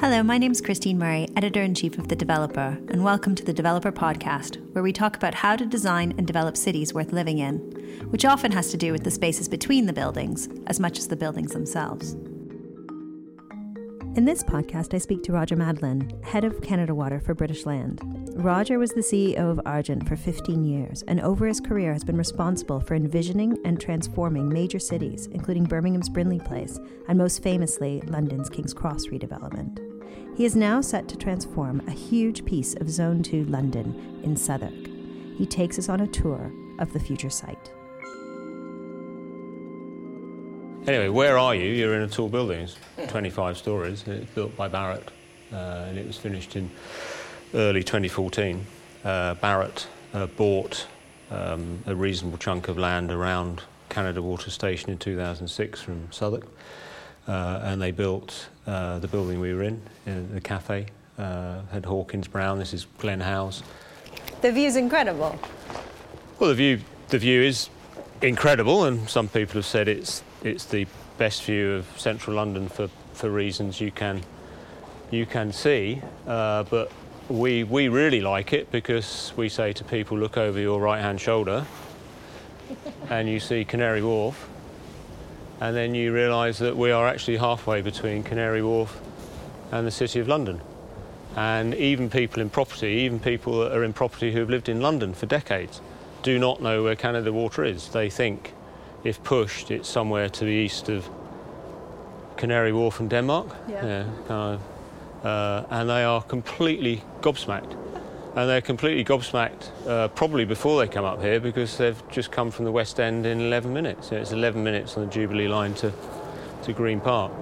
Hello, my name is Christine Murray, editor in chief of The Developer, and welcome to the Developer Podcast, where we talk about how to design and develop cities worth living in, which often has to do with the spaces between the buildings as much as the buildings themselves. In this podcast, I speak to Roger Madelin, head of Canada Water for British Land. Roger was the CEO of Argent for 15 years, and over his career has been responsible for envisioning and transforming major cities, including Birmingham's Brindley Place and most famously London's King's Cross redevelopment. He is now set to transform a huge piece of Zone 2 London in Southwark. He takes us on a tour of the future site. Anyway, where are you? You're in a tall building. It's 25 stories. It's built by Barratt, uh, and it was finished in early 2014. Uh, Barratt uh, bought um, a reasonable chunk of land around Canada Water Station in 2006 from Southwark, uh, and they built uh, the building we were in, in the cafe. Uh, had Hawkins Brown. This is Glen House. The view is incredible. Well, the view the view is incredible, and some people have said it's it's the best view of central London for, for reasons you can you can see. Uh, but we we really like it because we say to people, look over your right hand shoulder, and you see Canary Wharf, and then you realise that we are actually halfway between Canary Wharf and the City of London. And even people in property, even people that are in property who have lived in London for decades, do not know where Canada Water is. They think if pushed, it's somewhere to the east of Canary Wharf and Denmark. Yeah. yeah kind of, uh, and they are completely gobsmacked. And they're completely gobsmacked uh, probably before they come up here because they've just come from the West End in 11 minutes. So it's 11 minutes on the Jubilee line to, to Green Park.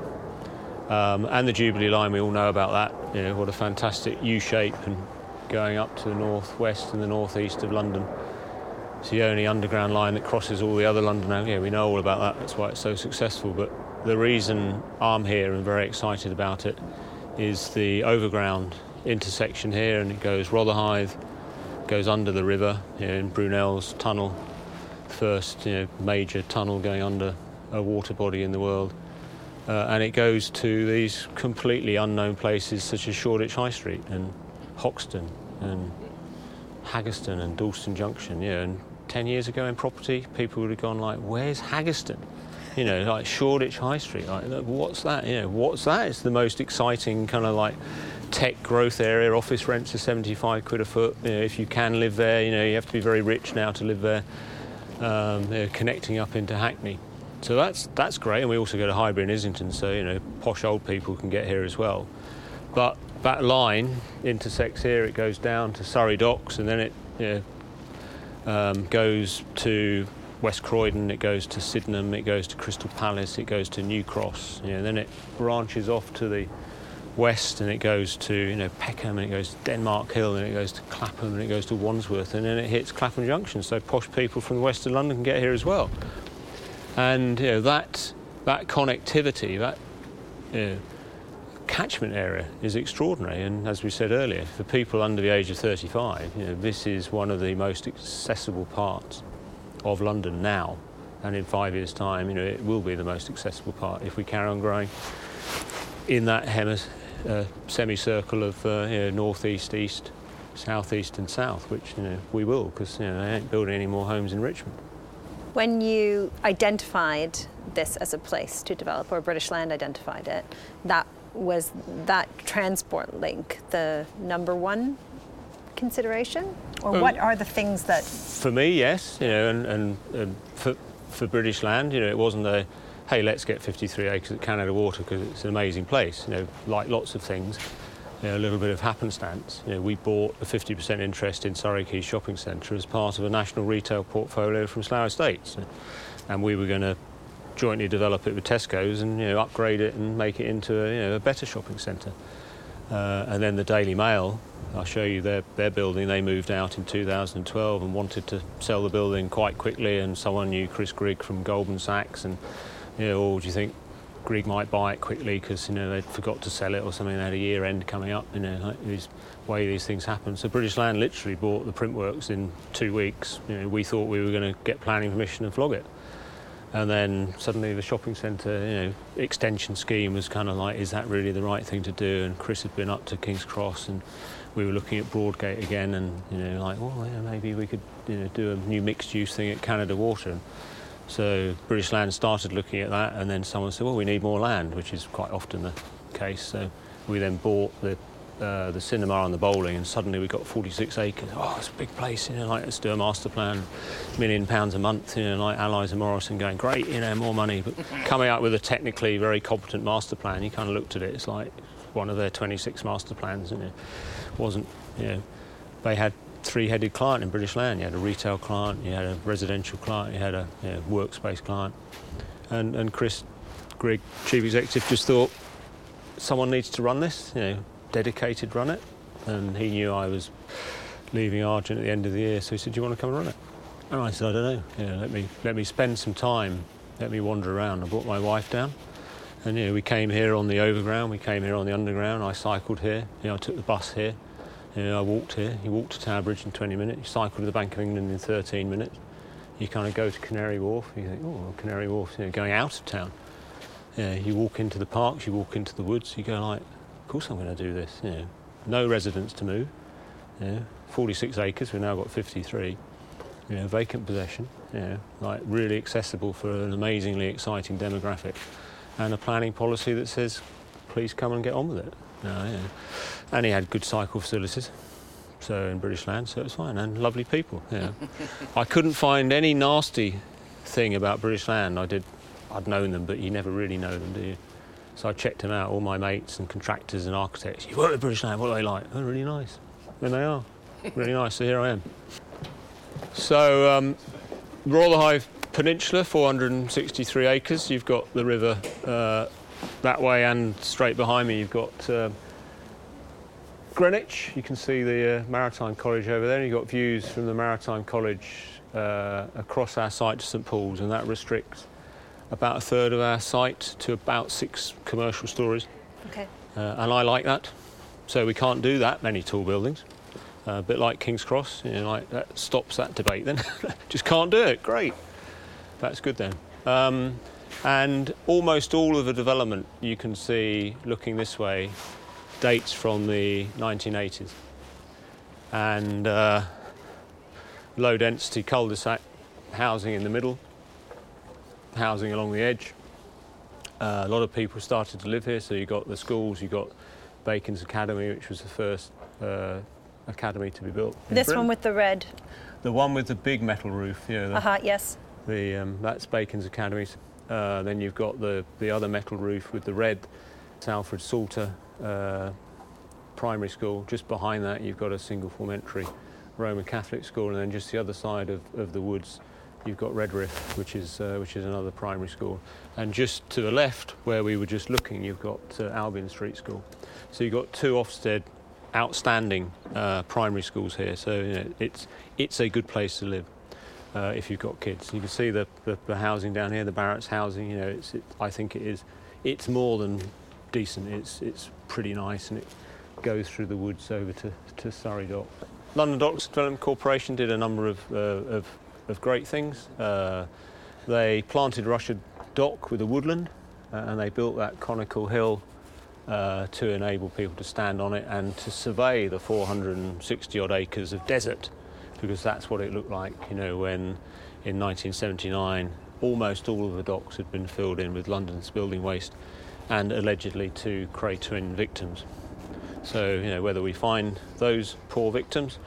Um, and the Jubilee line, we all know about that. You know, what a fantastic U shape and going up to the northwest and the northeast of London. It's the only underground line that crosses all the other London. Areas. Yeah, we know all about that. That's why it's so successful. But the reason I'm here and very excited about it is the overground intersection here, and it goes Rotherhithe, goes under the river here in Brunel's tunnel, first you know, major tunnel going under a water body in the world. Uh, and it goes to these completely unknown places such as Shoreditch High Street and Hoxton and Haggerston and Dalston Junction, yeah, and 10 years ago in property, people would have gone like, where's Haggerston? You know, like Shoreditch High Street. Like, what's that? You know, what's that? It's the most exciting kind of like tech growth area. Office rents are 75 quid a foot. You know, if you can live there, you know, you have to be very rich now to live there. Um, know, connecting up into Hackney. So that's that's great. And we also go to Highbury and Islington, so you know, posh old people can get here as well. But that line intersects here. It goes down to Surrey Docks, and then it you know, um, goes to West Croydon, it goes to Sydenham, it goes to Crystal Palace, it goes to New Cross. You know, then it branches off to the west and it goes to you know Peckham and it goes to Denmark Hill and it goes to Clapham and it goes to Wandsworth and then it hits Clapham Junction. So posh people from the west of London can get here as well. And you know that that connectivity, that you know, catchment area is extraordinary. And as we said earlier, for people under the age of 35, you know, this is one of the most accessible parts of London now. And in five years' time, you know, it will be the most accessible part if we carry on growing in that hemis- uh, semicircle of uh, you know, northeast, east, southeast, and south, which you know we will, because you know, they ain't building any more homes in Richmond. When you identified this as a place to develop, or British Land identified it, that was that transport link the number one consideration, or um, what are the things that? For me, yes, you know, and, and, and for for British Land, you know, it wasn't a hey, let's get 53 acres at Canada Water because it's an amazing place. You know, like lots of things, you know, a little bit of happenstance. You know, we bought a 50% interest in Surrey Quay Shopping Centre as part of a national retail portfolio from Slough Estates, and we were going to jointly develop it with Tesco's and you know upgrade it and make it into a, you know, a better shopping centre. Uh, and then the Daily Mail, I'll show you their, their building. They moved out in 2012 and wanted to sell the building quite quickly. And someone knew Chris Grigg from Goldman Sachs, and you know, oh, do you think Grigg might buy it quickly because you know they forgot to sell it or something? They had a year end coming up. You know, like this way these things happen. So British Land literally bought the printworks in two weeks. You know, we thought we were going to get planning permission and flog it And then suddenly the shopping centre, you know, extension scheme was kind of like, is that really the right thing to do? And Chris had been up to King's Cross and we were looking at Broadgate again and, you know, like, well, yeah, maybe we could, you know, do a new mixed use thing at Canada Water. So British Land started looking at that and then someone said, well, we need more land, which is quite often the case. So we then bought the uh, the cinema and the bowling, and suddenly we got 46 acres. Oh, it's a big place, you know, like let's do a master plan, million pounds a month, you know, like Allies and Morrison going, great, you know, more money. But coming out with a technically very competent master plan, you kind of looked at it, it's like one of their 26 master plans, and it wasn't, you know, they had three-headed client in British Land. You had a retail client, you had a residential client, you had a you know, workspace client, and and Chris Grigg, chief executive, just thought someone needs to run this, you know, dedicated run it, and he knew I was leaving Argent at the end of the year, so he said, "Do you want to come and run it?" And I said, "I don't know. You know, let me let me spend some time, let me wander around." I brought my wife down, and you know, we came here on the overground, we came here on the underground. I cycled here, you know, I took the bus here, you know, I walked here. You walked to Tower Bridge in 20 minutes. You cycled to the Bank of England in 13 minutes. You kind of go to Canary Wharf. You think, oh, Canary Wharf, you know, going out of town. Yeah, you walk into the parks, you walk into the woods. You go like, course I'm going to do this. You know, no residents to move. You know, 46 acres. We've now got 53. You know, vacant possession. You know, like really accessible for an amazingly exciting demographic, and a planning policy that says, please come and get on with it. You yeah. And he had good cycle facilities. So in British land, so it's fine, and lovely people. Yeah, I couldn't find any nasty thing about British land. I did, I'd known them, but you never really know them, do you? So I checked them out, all my mates and contractors and architects. You work with British Land, what are they like? Oh, really nice. And they are. Really nice, so here I am. So, um, Rotherhithe Peninsula, 463 acres. You've got the river uh, that way and straight behind me you've got uh, Greenwich. You can see the uh, Maritime College over there. You've got views from the Maritime College uh, across our site to St Paul's and that restricts about a third of our site to about six commercial stories. Okay. Uh, and I like that. So we can't do that many tall buildings. Uh, a bit like King's Cross, you know, like that stops that debate then. Just can't do it. Great. That's good then. Um, and almost all of the development you can see looking this way dates from the 1980s. And uh, low density cul de sac housing in the middle, housing along the edge. Uh, a lot of people started to live here, so you got the schools, you got Bacon's Academy, which was the first uh, academy to be built. This Britain. one with the red. the one with the big metal roof, know, Uh huh. Yes. the um, that's Bacon's Academy. Uh, then you've got the the other metal roof with the red, it's Alfred Salter uh, Primary School. Just behind that, you've got a single form entry Roman Catholic school, and then just the other side of, of the woods, you've got Redriff, which is uh, which is another primary school. And just to the left, where we were just looking, you've got uh, Albion Street School. So you've got two Ofsted outstanding uh, primary schools here. So you know, it's it's a good place to live uh, if you've got kids. You can see the, the, the housing down here, the Barratt's housing. You know, it's it, I think it is it's more than decent. It's it's pretty nice, and it goes through the woods over to, to Surrey Dock. London Docks Development Corporation did a number of uh, of, of great things. Uh, they planted Russia Dock with a woodland, uh, and they built that conical hill uh, to enable people to stand on it and to survey the 460 odd acres of desert, because that's what it looked like, you know, when in 1979 almost all of the docks had been filled in with London's building waste and allegedly two Kray twin victims. So, you know, whether we find those poor victims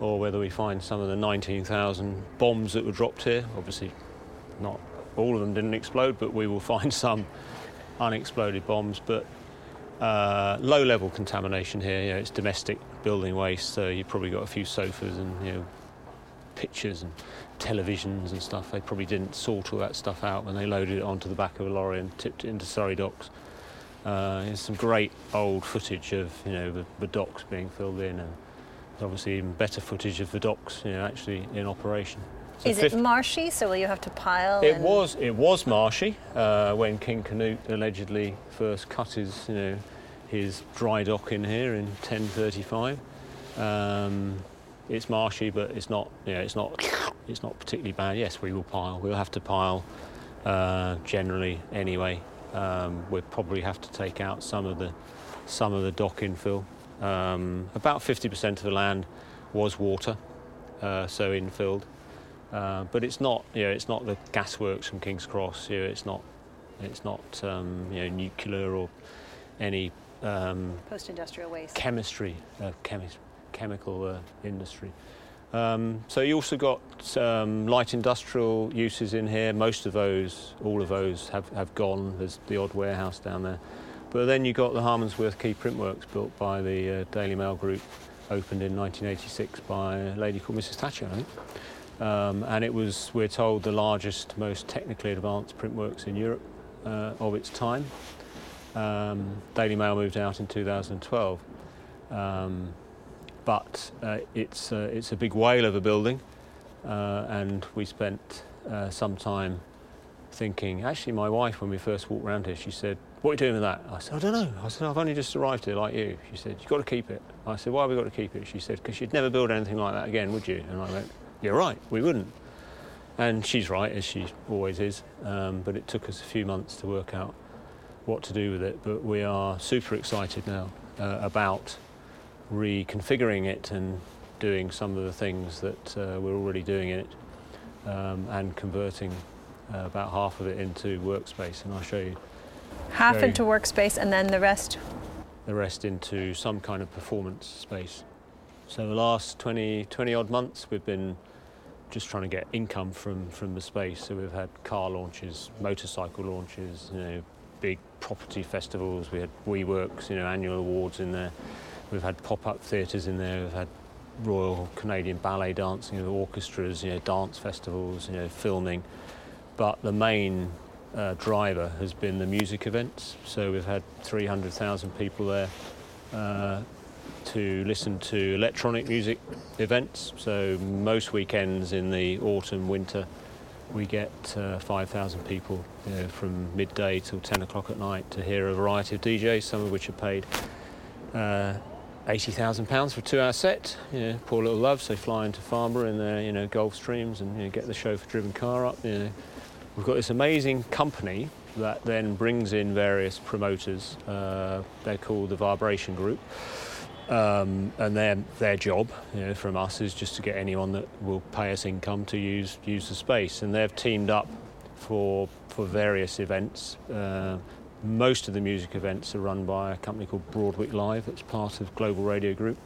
or whether we find some of the 19,000 bombs that were dropped here, obviously not all of them didn't explode, but we will find some unexploded bombs. But uh, low level contamination here, you know, it's domestic building waste, so you've probably got a few sofas and, you know, pictures and televisions and stuff. They probably didn't sort all that stuff out when they loaded it onto the back of a lorry and tipped it into Surrey docks. Uh, there's some great old footage of you know the, the docks being filled in, and obviously even better footage of the docks you know actually in operation. So Is it marshy? So will you have to pile? it and- was it was marshy uh, when King Canute allegedly first cut his you know his dry dock in here in 1035. Um, it's marshy, but it's not you know it's not it's not particularly bad. Yes, we will pile. We'll have to pile uh, generally anyway. Um, we'll probably have to take out some of the some of the dock infill. Um, about 50% of the land was water, uh, so infilled. Uh, but it's not, you know, it's not the gasworks from King's Cross. You know, it's not, it's not, um, you know, nuclear or any um, post-industrial waste chemistry, uh, chemi- chemical uh, industry. Um, so you also got um, light industrial uses in here. Most of those, all of those, have, have gone. There's the odd warehouse down there. But then you got the Harmsworth Quay Printworks built by the uh, Daily Mail Group, opened in 1986 by a lady called Mrs. Thatcher, I think. Um, and it was, we're told, the largest, most technically advanced printworks in Europe uh, of its time. Um, Daily Mail moved out in 2012. Um, but uh, it's, uh, it's a big whale of a building, uh, and we spent uh, some time thinking. Actually, my wife, when we first walked around here, she said, What are you doing with that? I said, I don't know. I said, I've only just arrived here like you. She said, You've got to keep it. I said, Why have we got to keep it? She said, Because you'd never build anything like that again, would you? And I went, You're right, we wouldn't. And she's right, as she always is. Um, but it took us a few months to work out what to do with it. But we are super excited now uh, about reconfiguring it and doing some of the things that uh, we're already doing in it um, and converting uh, about half of it into workspace. And I'll show you half Very- into workspace and then the rest the rest into some kind of performance space. So the last 20, 20 odd months we've been just trying to get income from, from the space. So we've had car launches, motorcycle launches, you know, big property festivals. We had WeWorks, you know, annual awards in there. We've had pop-up theatres in there. We've had Royal Canadian Ballet dancing orchestras, you know, dance festivals, you know, filming. But the main uh, driver has been the music events. So we've had 300,000 people there uh, to listen to electronic music events. So most weekends in the autumn, winter, we get uh, 5,000 people you know, from midday till 10 o'clock at night to hear a variety of DJs, some of which are paid uh, 80,000 pounds for a two-hour set. You know, poor little loves, they fly into Farnborough in their you know Gulfstreams and you know, get the chauffeur-driven car up. You know. We've got this amazing company that then brings in various promoters. Uh, they're called the Vibration Group. Um, and their their job you know, from us is just to get anyone that will pay us income to use use the space, and they've teamed up for for various events. Uh, most of the music events are run by a company called Broadwick Live, that's part of Global Radio Group.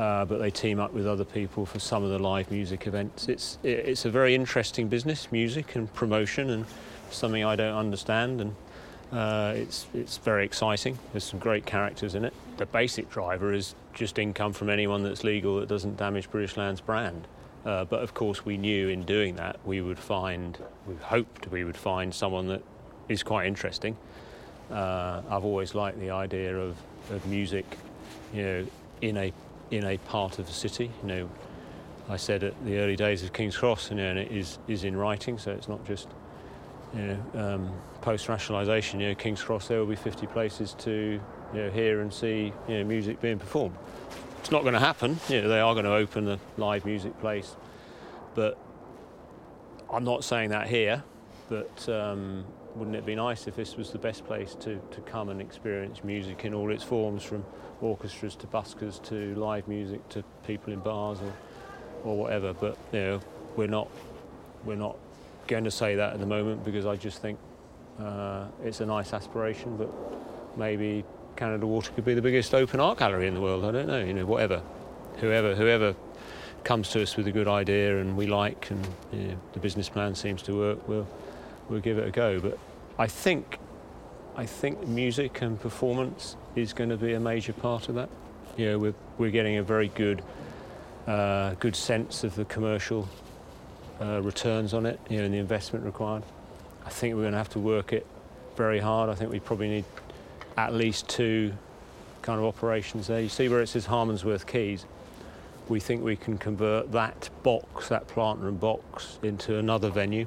Uh, but they team up with other people for some of the live music events. It's it's a very interesting business, music and promotion, and something I don't understand. And uh, it's it's very exciting. There's some great characters in it. The basic driver is just income from anyone that's legal that doesn't damage British Land's brand. Uh, but of course, we knew in doing that we would find, we hoped we would find someone that is quite interesting. Uh, I've always liked the idea of, of music, you know, in a in a part of the city. You know, I said at the early days of King's Cross, you know, and it is is in writing, so it's not just you know um, post rationalisation. You know, King's Cross there will be 50 places to you know hear and see you know music being performed. It's not going to happen. You know, they are going to open a live music place, but I'm not saying that here. But um, wouldn't it be nice if this was the best place to, to come and experience music in all its forms, from orchestras to buskers to live music to people in bars or, or whatever? But you know, we're not we're not going to say that at the moment because I just think uh, it's a nice aspiration, but maybe Canada Water could be the biggest open art gallery in the world. I don't know. You know, whatever, whoever whoever comes to us with a good idea and we like and you know, the business plan seems to work, we'll we'll give it a go. But I think I think music and performance is going to be a major part of that. You know, we're we're getting a very good uh, good sense of the commercial uh, returns on it, you know, and the investment required. I think we're going to have to work it very hard. I think we probably need at least two kind of operations there. You see where it says Harmsworth Quays. We think we can convert that box, that plant room box, into another venue.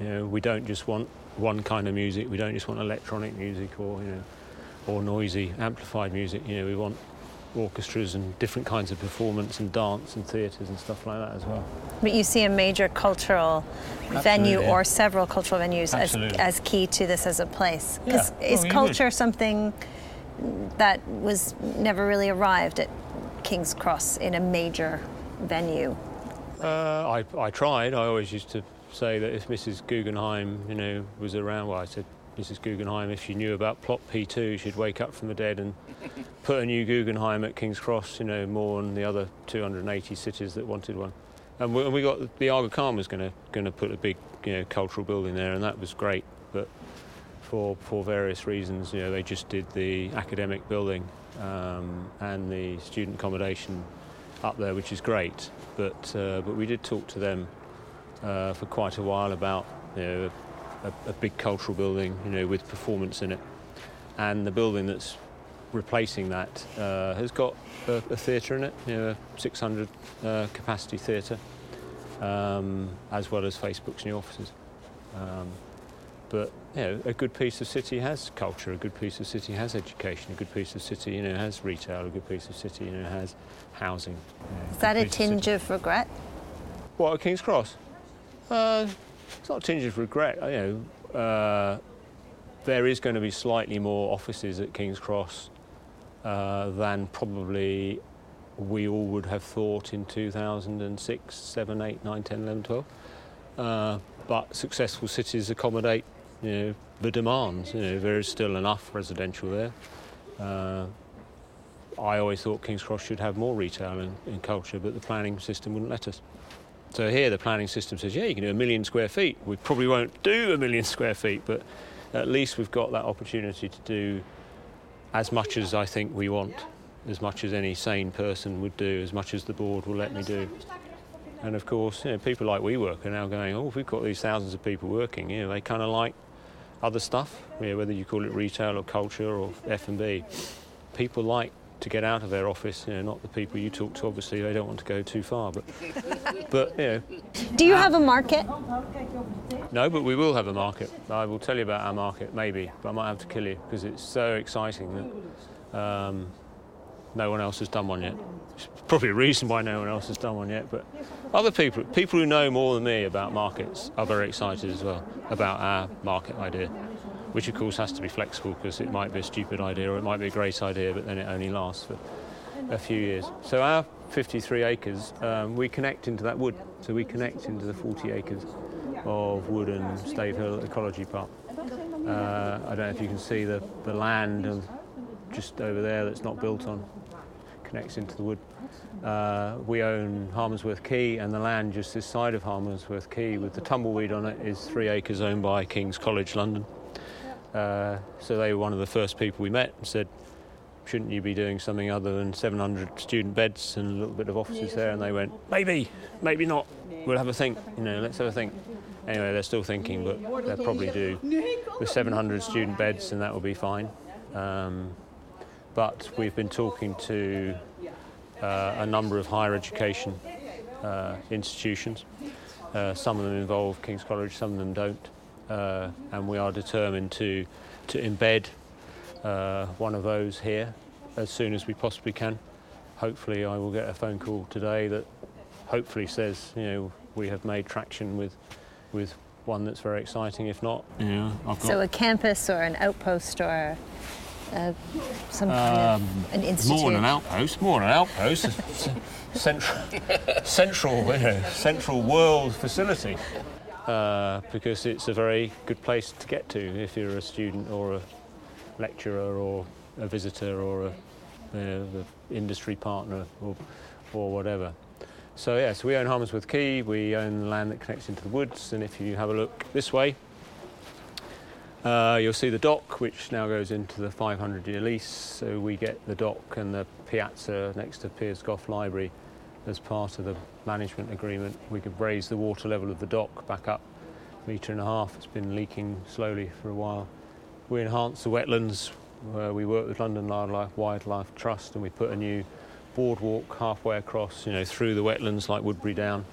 You know, we don't just want one kind of music. We don't just want electronic music or you know, or noisy amplified music. You know, we want orchestras and different kinds of performance and dance and theatres and stuff like that as well. But you see a major cultural Absolutely, venue yeah. or several cultural venues as, Absolutely. as key to this as a place. Because Yeah. is Oh, you culture something that was never really arrived at King's Cross in a major venue? Uh, I, I tried. I always used to say that if Mrs. Guggenheim, you know, was around, well, I said, Mrs. Guggenheim, if she knew about Plot P2, she'd wake up from the dead and put a new Guggenheim at King's Cross, you know, more than the other 280 cities that wanted one. And we, and we got the Aga Khan was going to put a big, you know, cultural building there, and that was great. But for for various reasons, you know, they just did the academic building um, and the student accommodation up there, which is great. But uh, but we did talk to them uh, for quite a while about you know a, a big cultural building, you know, with performance in it, and the building that's replacing that uh, has got a, a theatre in it, you know, a 600 uh, capacity theatre, um, as well as Facebook's new offices. Um, but you know, a good piece of city has culture, a good piece of city has education, a good piece of city, you know, has retail, a good piece of city, you know, has housing. you know, Is that a piece of tinge of regret? What at King's Cross? Uh, it's not a tinge of regret. You know, uh, there is going to be slightly more offices at King's Cross uh, than probably we all would have thought in 2006, 7, 8, 9, 10, 11, 12. Uh, but successful cities accommodate, you know, the demands. You know, there is still enough residential there. Uh, I always thought King's Cross should have more retail and culture, but the planning system wouldn't let us. So here the planning system says, yeah, you can do a million square feet. We probably won't do a million square feet, but at least we've got that opportunity to do as much as I think we want, as much as any sane person would do, as much as the board will let me do. And of course, you know, people like WeWork are now going, oh, if we've got these thousands of people working, you know, they kind of like other stuff, you know, whether you call it retail or culture or F&B. People like to get out of their office, you know, not the people you talk to, obviously, they don't want to go too far, but, but you know, Do you have a market? no, but we will have a market. I will tell you about our market, maybe, but I might have to kill you because it's so exciting that um, no one else has done one yet. It's probably a reason why no one else has done one yet, but other people, people who know more than me about markets, are very excited as well about our market idea, which of course has to be flexible because it might be a stupid idea or it might be a great idea, but then it only lasts for a few years. So our 53 acres, um, we connect into that wood. So we connect into the 40 acres of wood and Stave Hill Ecology Park. Uh, I don't know if you can see the, the land of just over there that's not built on, connects into the wood. Uh, we own Harmsworth Quay and the land just this side of Harmsworth Quay with the tumbleweed on it is three acres owned by King's College London. Uh, so they were one of the first people we met and said, shouldn't you be doing something other than 700 student beds and a little bit of offices there? And they went, maybe, maybe not. We'll have a think. You know, let's have a think. Anyway, they're still thinking, but they'll probably do with 700 student beds, and that will be fine. Um, but we've been talking to uh, a number of higher education uh, institutions. Uh, some of them involve King's College, some of them don't, uh, and we are determined to to embed uh, one of those here as soon as we possibly can. Hopefully, I will get a phone call today that hopefully says, you know, we have made traction with with one that's very exciting. If not, yeah, I've got. So a campus or an outpost or uh, some kind Um, of an institute? More than an outpost. More than an outpost. Central, central, you know, central world facility. Uh, because it's a very good place to get to if you're a student or a lecturer or a visitor or a you know, industry partner or, or whatever. So yeah, so we own Harmsworth Quay, we own the land that connects into the woods, and if you have a look this way, uh, you'll see the dock, which now goes into the 500-year lease. So we get the dock and the piazza next to Piers Gough Library as part of the management agreement. We could raise the water level of the dock back up a metre and a half. It's been leaking slowly for a while. We enhance the wetlands. Uh, we work with London Wildlife Wildlife Trust, and we put a new boardwalk halfway across, you know, through the wetlands like Woodberry Down.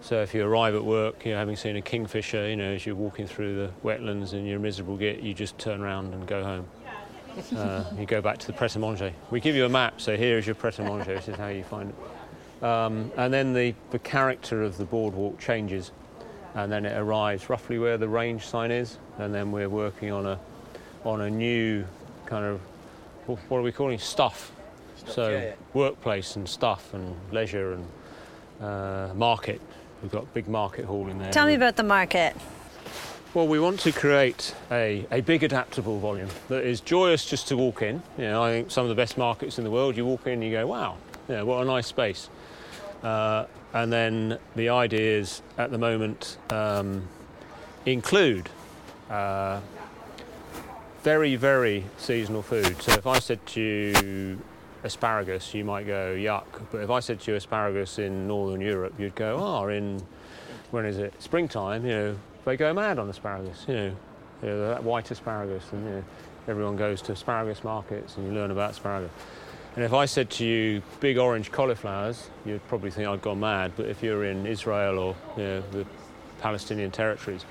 So if you arrive at work, you know, having seen a kingfisher, you know, as you're walking through the wetlands and you're a miserable git, you just turn around and go home. Uh, you go back to the Pret a Manger. We give you a map, so here is your Pret a Manger. This is how you find it. Um, and then the, the character of the boardwalk changes, and then it arrives roughly where the range sign is, and then we're working on a on a new kind of what are we calling stuff? so yeah, yeah. workplace and stuff and leisure and uh, market. We've got a big market hall in there. Tell me about the market. Well, we want to create a, a big adaptable volume that is joyous just to walk in. You know, I think some of the best markets in the world, you walk in and you go, wow, you know, what a nice space. Uh, and then the ideas at the moment um, include uh, very, very seasonal food. So if I said to you asparagus, you might go yuck. But if I said to you asparagus in Northern Europe, you'd go, oh, in when is it? Springtime, you know, they go mad on asparagus, you know, you know that white asparagus, and you know, everyone goes to asparagus markets and you learn about asparagus. And if I said to you big orange cauliflowers, you'd probably think I'd gone mad. But if you're in Israel or you know, the Palestinian territories,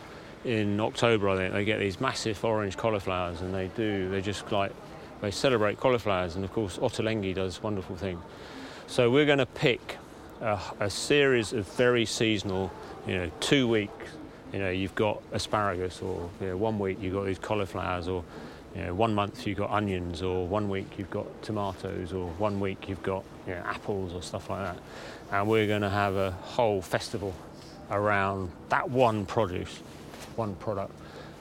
in October I think they get these massive orange cauliflowers, and they do they just like they celebrate cauliflowers, and of course Ottolenghi does wonderful things. So we're going to pick a, a series of very seasonal, you know, two weeks. You know, you've got asparagus, or you know, one week you've got these cauliflowers, or you know, one month you've got onions, or one week you've got tomatoes, or one week you've got you know, apples or stuff like that. And we're going to have a whole festival around that one produce, one product.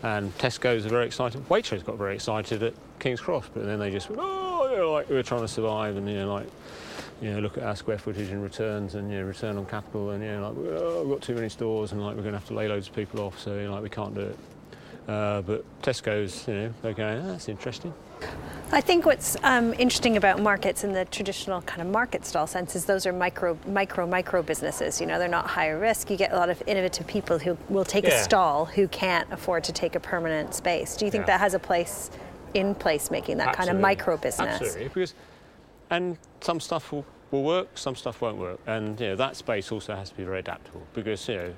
And Tesco's are very excited. Waitrose got very excited at King's Cross, but then they just went, oh, you know, like we're trying to survive, and you know, like you know, look at our square footage and returns and you know, return on capital, and you know, like oh, we've got too many stores, and like we're going to have to lay loads of people off, so you know, like we can't do it. Uh, but Tesco's, you know, they're going, oh, that's interesting. I think what's um, interesting about markets in the traditional kind of market stall sense is those are micro, micro, micro businesses. You know, they're not high risk. You get a lot of innovative people who will take Yeah. a stall who can't afford to take a permanent space. Do you think Yeah. that has a place in place making that kind of micro business? Absolutely, because and some stuff will, will work, some stuff won't work, and you know that space also has to be very adaptable because you know,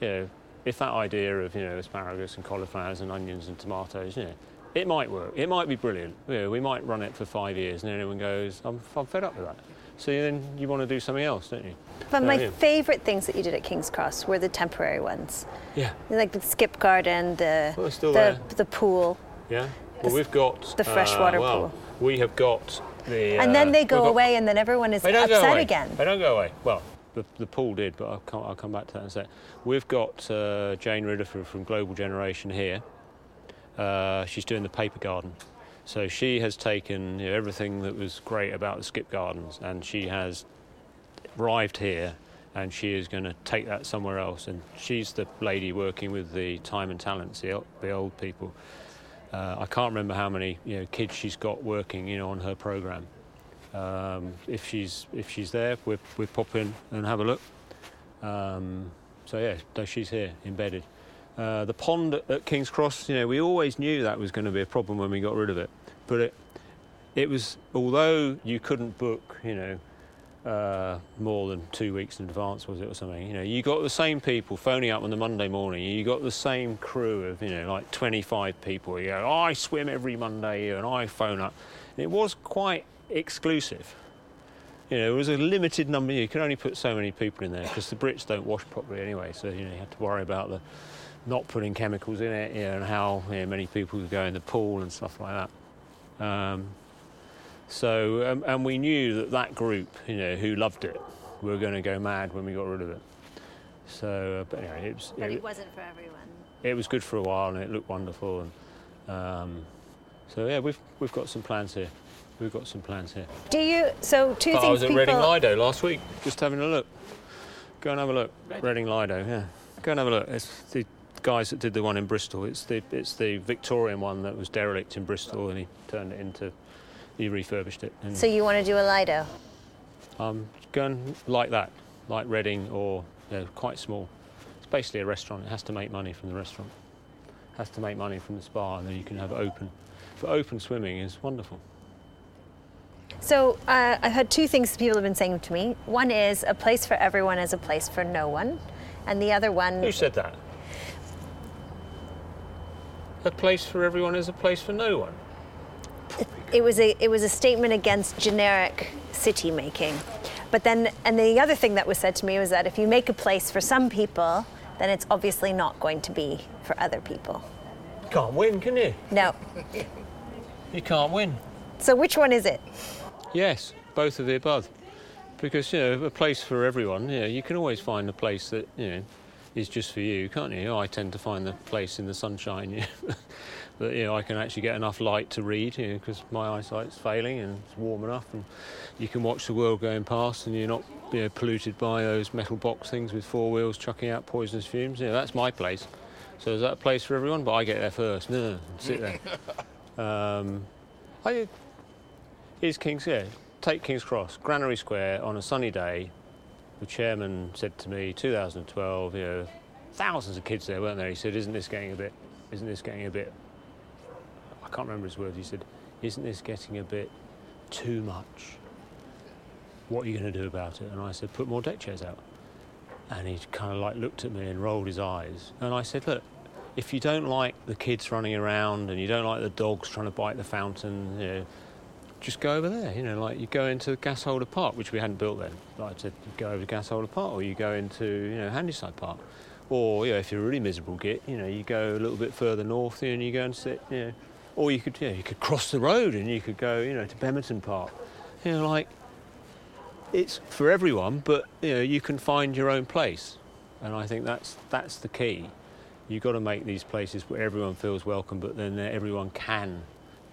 you know, if that idea of you know asparagus and cauliflowers and onions and tomatoes, you know, it might work, it might be brilliant. You know, we might run it for five years, and then everyone goes, I'm, I'm fed up with that. So then you want to do something else, don't you? But Uh, my yeah. favorite things that you did at King's Cross were the temporary ones, Yeah. like the skip garden, the Well, still the, there. the pool, Yeah. Well, we've got the freshwater uh, well, pool. We have got the. and then uh, they we've go got- away, and then everyone is They don't go upset away. again. They don't go away. Well, the, the pool did, but I'll come, I'll come back to that in a sec. We've got uh, Jane Riddiford from Global Generation here. Uh, she's doing the paper garden. So she has taken you know, everything that was great about the skip gardens and she has arrived here and she is going to take that somewhere else. And she's the lady working with the time and talents, the, the old people. Uh, I can't remember how many you know, kids she's got working you know, on her program. Um, if she's if she's there, we we pop in and have a look. Um, so yeah, no, she's here embedded. Uh, the pond at, King's Cross, you know, we always knew that was going to be a problem when we got rid of it. But it it was although you couldn't book, you know, uh, more than two weeks in advance, was it or something? You know, you got the same people phoning up on the Monday morning. You got the same crew of you know like 25 people. You go, oh, I swim every Monday here, and I phone up. And it was quite exclusive. You know, it was a limited number. You could only put so many people in there because the Brits don't wash properly anyway. So you know, you had to worry about the not putting chemicals in it, you know, and how you know, many people could go in the pool and stuff like that. Um, so, um, and we knew that that group, you know, who loved it, were going to go mad when we got rid of it. So, uh, but anyway, it was But it, it wasn't for everyone. it was good for a while and it looked wonderful. And um, so, yeah, we've we've got some plans here. We've got some plans here. Do you? So two But things I was at people. Reading Lido last week, just having a look. Go and have a look. Reading Lido, yeah. Go and have a look. It's the guys that did the one in Bristol. It's the it's the Victorian one that was derelict in Bristol, and he turned it into. He refurbished it. And So you want to do a Lido? um, going like that, like Reading or you know, quite small. It's basically a restaurant. It has to make money from the restaurant. It has to make money from the spa, and then you can have it open. But open swimming is wonderful. So uh, I've had two things people have been saying to me. One is a place for everyone is a place for no one, and the other one. Who said that? A place for everyone is a place for no one. it was a it was a statement against generic city making. But then, and the other thing that was said to me was that if you make a place for some people, then it's obviously not going to be for other people. You can't win, can you? No. You can't win. So which one is it? Yes, both of the above. Because you know, a place for everyone. You know, you can always find a place that you know is just for you, can't you? I tend to find the place in the sunshine. You know, that you know I can actually get enough light to read because you know, my eyesight's failing and it's warm enough, and you can watch the world going past, and you're not you know, polluted by those metal box things with four wheels chucking out poisonous fumes. You know, that's my place. So is that a place for everyone? But I get there first. No, sit there. um, I, here's King's yeah, take King's Cross, Granary Square on a sunny day. The chairman said to me, 2012, you know, thousands of kids there, weren't there? He said, "Isn't this getting a bit? Isn't this getting a bit?" I can't remember his words. He said, "Isn't this getting a bit too much? What are you going to do about it?" And I said, "Put more deck chairs out." And he kind of like looked at me and rolled his eyes. And I said, "Look, if you don't like the kids running around and you don't like the dogs trying to bite the fountain, you know, just go over there. You know, like you go into Gasholder Park, which we hadn't built then. Like you go over to Gasholder Park, or you go into you know Handyside Park, or you know, if you're a really miserable git, you know, you go a little bit further north and you go and sit, you know, or you could you, know, you could cross the road and you could go you know to Bemerton Park. You know, like it's for everyone, but you know you can find your own place, and I think that's that's the key. You've got to make these places where everyone feels welcome, but then everyone can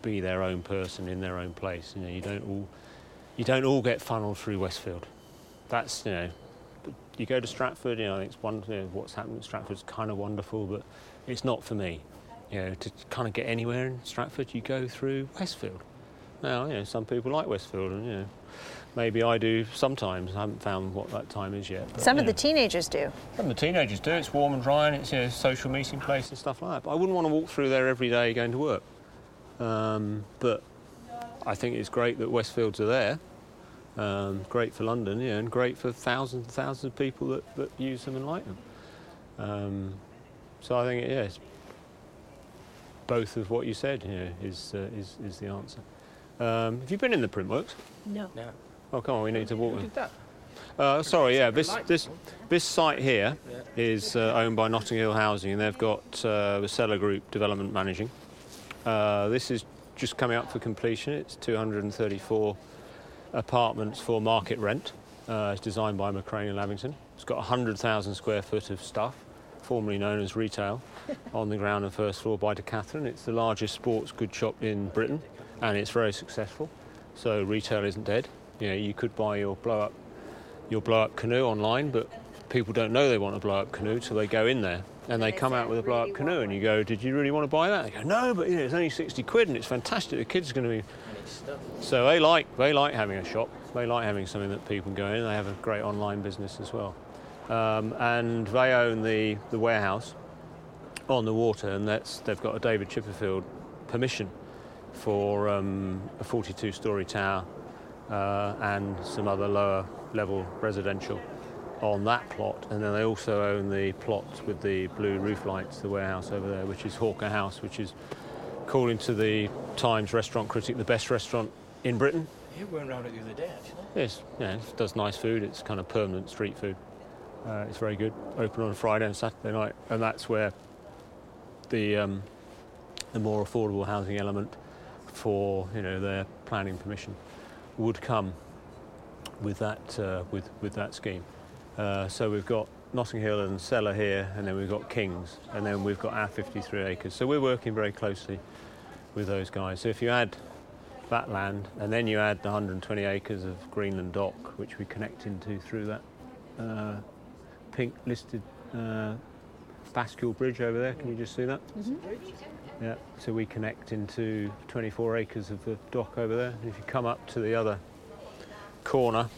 be their own person in their own place. You know, you don't all you don't all get funneled through Westfield. That's you know, you go to Stratford. You know, it's one. You know, what's happened at Stratford's kind of wonderful, but it's not for me. You know, to kind of get anywhere in Stratford, you go through Westfield. Now, you know, some people like Westfield, and you know, maybe I do sometimes. I haven't found what that time is yet. But, some of know. the teenagers do. Some of the teenagers do. It's warm and dry, and it's you know, social meeting place and stuff like that. But I wouldn't want to walk through there every day going to work. Um, but I think it's great that Westfields are there. Um, great for London, yeah, and great for thousands and thousands of people that, that use them and like them. Um, so I think, yeah, both of what you said you know, is, uh, is, is the answer. Um, have you been in the Printworks? No. No. Oh, come on, we need to walk. Who that? Uh, sorry, yeah. This this this site here is uh, owned by Notting Hill Housing, and they've got uh, the Sellar Group Development Managing. Uh, this is just coming up for completion. It's 234 apartments for market rent. Uh, it's designed by Macreanor and Lavington. It's got 100,000 square foot of stuff, formerly known as retail, on the ground and first floor by Decathlon. It's the largest sports goods shop in Britain, and it's very successful. So retail isn't dead. You know, you could buy your blow up your blow up canoe online, but people don't know they want a blow up canoe, so they go in there and they come out with a blow up canoe and you go, Did you really want to buy that? They go, No, but you know, it's only 60 quid and it's fantastic. The kids are going to be. So they like, they like having a shop, they like having something that people can go in. They have a great online business as well. Um, and they own the, the warehouse on the water, and that's, they've got a David Chipperfield permission for um, a 42 story tower uh, and some other lower level residential on that plot, and then they also own the plot with the blue roof lights, the warehouse over there, which is Hawker House, which is calling to the Times restaurant critic the best restaurant in Britain. You went around it the other day, actually. Yes, yeah, it does nice food. It's kind of permanent street food. Uh, it's very good. Open on a Friday and Saturday night, and that's where the um, the more affordable housing element for you know their planning permission would come with that uh, with with that scheme. Uh, so we've got Notting Hill and Sellar here, and then we've got Kings, and then we've got our 53 acres. So we're working very closely with those guys. So if you add that land, and then you add the 120 acres of Greenland Dock, which we connect into through that uh, pink listed uh, bascule bridge over there. Can you just see that? Mm-hmm. Yeah. So we connect into 24 acres of the dock over there. And if you come up to the other corner,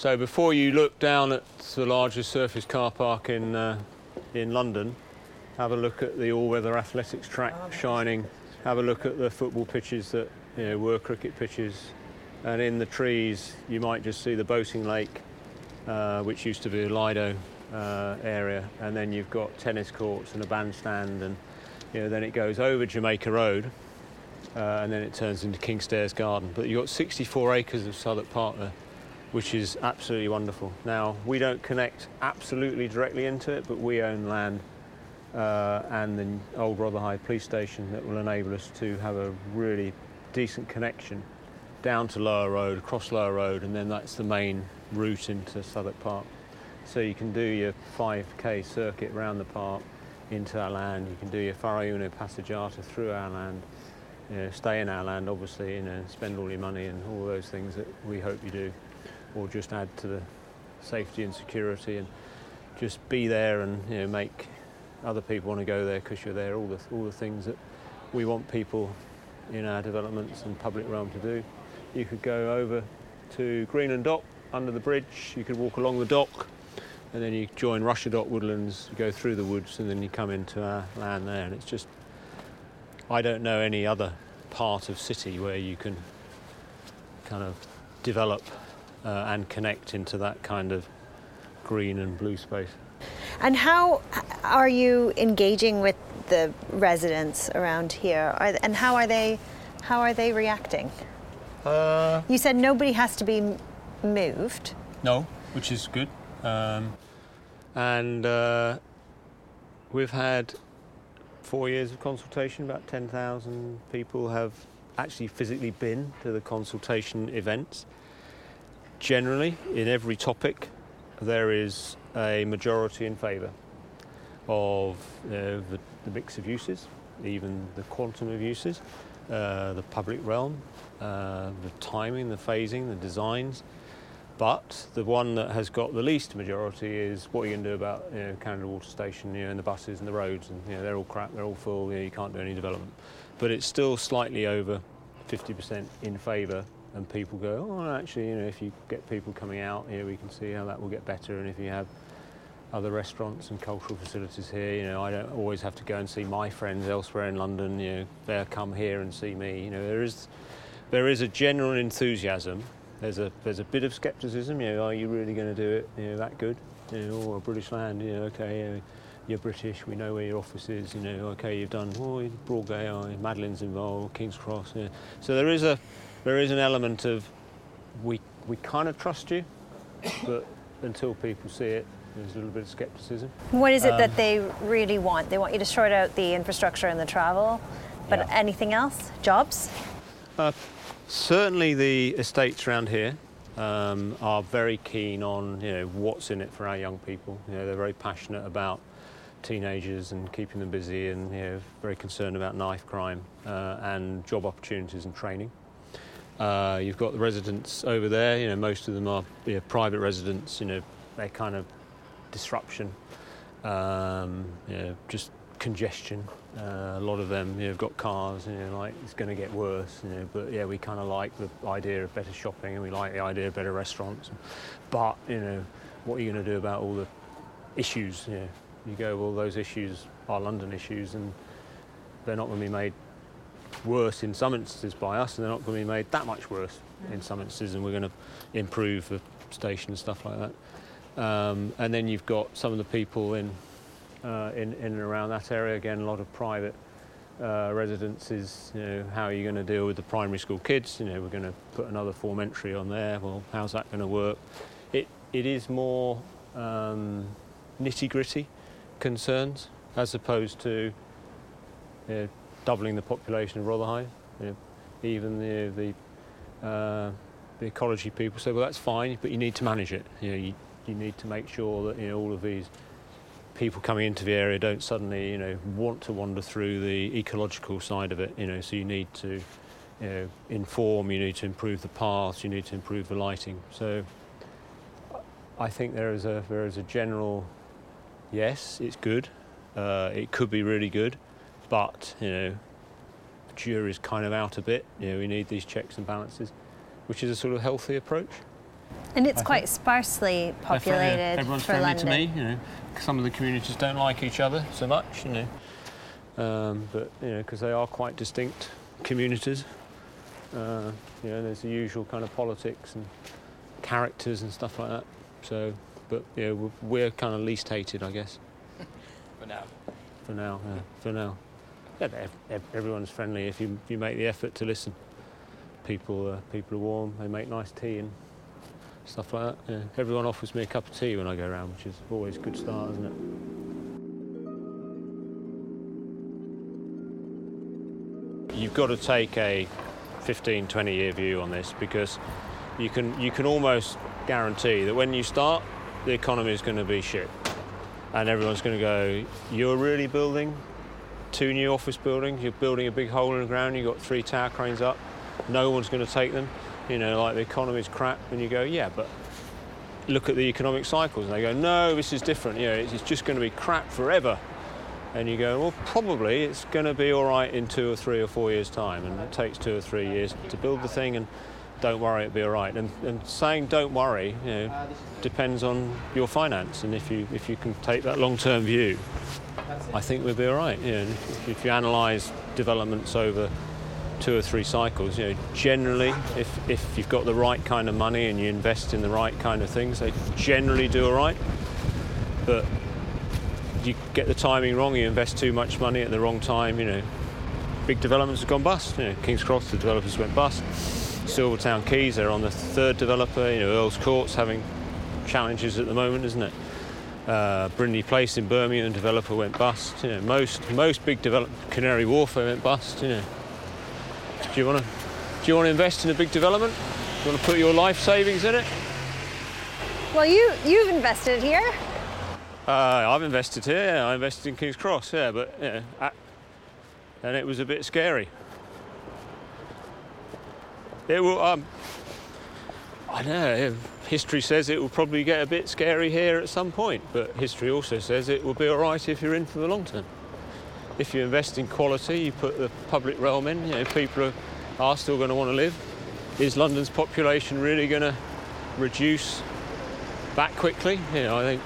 so before you look down at the largest surface car park in, uh, in London, have a look at the all-weather athletics track shining, have a look at the football pitches that you know, were cricket pitches, and in the trees you might just see the boating lake, uh, which used to be a Lido uh, area, and then you've got tennis courts and a bandstand, and you know, then it goes over Jamaica Road, uh, and then it turns into Kingstairs Garden. But you've got 64 acres of Southwark Park there, which is absolutely wonderful. Now, we don't connect absolutely directly into it, but we own land uh, and the old Rotherhithe police station that will enable us to have a really decent connection down to Lower Road, across Lower Road, and then that's the main route into Southwark Park. So you can do your 5k circuit around the park into our land. You can do your Faro Uno Passeggiata through our land. You know, stay in our land, obviously, you know, spend all your money and all those things that we hope you do, or just add to the safety and security and just be there and you know, make other people want to go there because you're there. All the all the things that we want people in our developments and public realm to do. You could go over to Greenland Dock under the bridge. You could walk along the dock, and then you join Russia Dock Woodlands. You go through the woods, and then you come into our land there. And it's just I don't know any other part of city where you can kind of develop uh, and connect into that kind of green and blue space. And how are you engaging with the residents around here? Are, and how are they how are they reacting? Uh, You said nobody has to be moved. No, which is good. Um, and uh, we've had four years of consultation. About 10,000 people have actually physically been to the consultation events. Generally, in every topic, there is a majority in favour of know, the, the mix of uses, even the quantum of uses, uh, the public realm, uh, the timing, the phasing, the designs. But the one that has got the least majority is what you can do about you know, Canada Water Station, you know, and the buses and the roads, and you know, they're all crap, they're all full, you, know, you can't do any development. But it's still slightly over 50% in favour, and people go, oh, actually, you know, if you get people coming out here, we can see how that will get better, and if you have other restaurants and cultural facilities here, you know, I don't always have to go and see my friends elsewhere in London, you know, they'll come here and see me, you know, there is, there is a general enthusiasm there's a there's a bit of scepticism. You know, are you really going to do it? You know, that good? You know, or British land? You know, okay, uh, you're British. We know where your office is. You know, okay, you've done oh, Broadgate, oh, Madelin's involved, King's Cross. You know. So there is a there is an element of we we kind of trust you, but until people see it, there's a little bit of scepticism. What is it Um, that they really want? They want you to sort out the infrastructure and the travel, but Yeah. anything else? Jobs? Uh, certainly, the estates around here um, are very keen on you know what's in it for our young people. You know, they're very passionate about teenagers and keeping them busy, and you know, very concerned about knife crime uh, and job opportunities and training. Uh, you've got the residents over there. You know, most of them are you know, private residents. You know, they kind of disruption, um, you know, just congestion. Uh, a lot of them, you know, have got cars. You know, like it's going to get worse. You know, but yeah, we kind of like the idea of better shopping, and we like the idea of better restaurants. But you know, what are you going to do about all the issues? You know, you go, well, those issues are London issues, and they're not going to be made worse in some instances by us, and they're not going to be made that much worse in some instances, and we're going to improve the station and stuff like that. Um, and then you've got some of the people in, uh, in in and around that area. Again, a lot of private uh, residences. You know, how are you going to deal with the primary school kids? You know, we're going to put another form entry on there. Well, how's that going to work? It it is more um, nitty gritty concerns as opposed to you know, doubling the population of Rotherhithe. You know, even the the, uh, the ecology people say, well, that's fine, but you need to manage it. You know, you, you need to make sure that you know all of these people coming into the area don't suddenly you know want to wander through the ecological side of it. You know, so you need to you know, inform. You need to improve the paths. You need to improve the lighting. So I think there is a there is a general yes, it's good. Uh, it could be really good, but you know, the jury's kind of out a bit. You know, we need these checks and balances, which is a sort of healthy approach. And it's I quite sparsely populated Everyone's for friendly London. to me. You know, some of the communities don't like each other so much. You know, um, but you know, because they are quite distinct communities. Uh, you know, there's the usual kind of politics and characters and stuff like that. So, but you know, we're- we're kind of least hated, I guess, For now. for now. Yeah, for now. Yeah, ev- ev- everyone's friendly if you, you make the effort to listen. People, uh, people are warm. They make nice tea and stuff like that. Yeah. Everyone offers me a cup of tea when I go around, which is always a good start, isn't it? You've got to take a 15, 20 year view on this because you can you can almost guarantee that when you start, the economy is going to be shit, and everyone's going to go, "You're really building two new office buildings? You're building a big hole in the ground? You've got three tower cranes up? No one's going to take them? You know, like the economy's crap." And you go, "Yeah, but." Look at the economic cycles, and they go, "No, this is different. You know, it's just going to be crap forever." and you go, well, probably it's going to be all right in two or three or four years' time, and it takes two or three years to build the thing, and don't worry, it'll be all right. And, and saying don't worry, you know, depends on your finance, and if you if you can take that long-term view, I think we'll be all right. You know, if, you analyse developments over two or three cycles, you know, generally, if if you've got the right kind of money and you invest in the right kind of things, they generally do all right. But you get the timing wrong, you invest too much money at the wrong time, you know, big developments have gone bust. You know, King's Cross, the developers went bust. Silvertown Quays, they're on the third developer. You know, Earl's Court's having challenges at the moment, isn't it? Uh, Brindley Place in Birmingham, developer went bust. You know, most most big develop Canary Wharf went bust. You know, do you want to do you want to invest in a big development? Do you want to put your life savings in it? Well, you you've invested here. Uh, I've invested here. Yeah, I invested in King's Cross. Yeah, but yeah, uh, and it was a bit scary. It will. Um, I know. History says it will probably get a bit scary here at some point, but history also says it will be all right if you're in for the long term. If you invest in quality, you put the public realm in. You know, people are, still going to want to live. Is London's population really going to reduce back quickly? You know, I think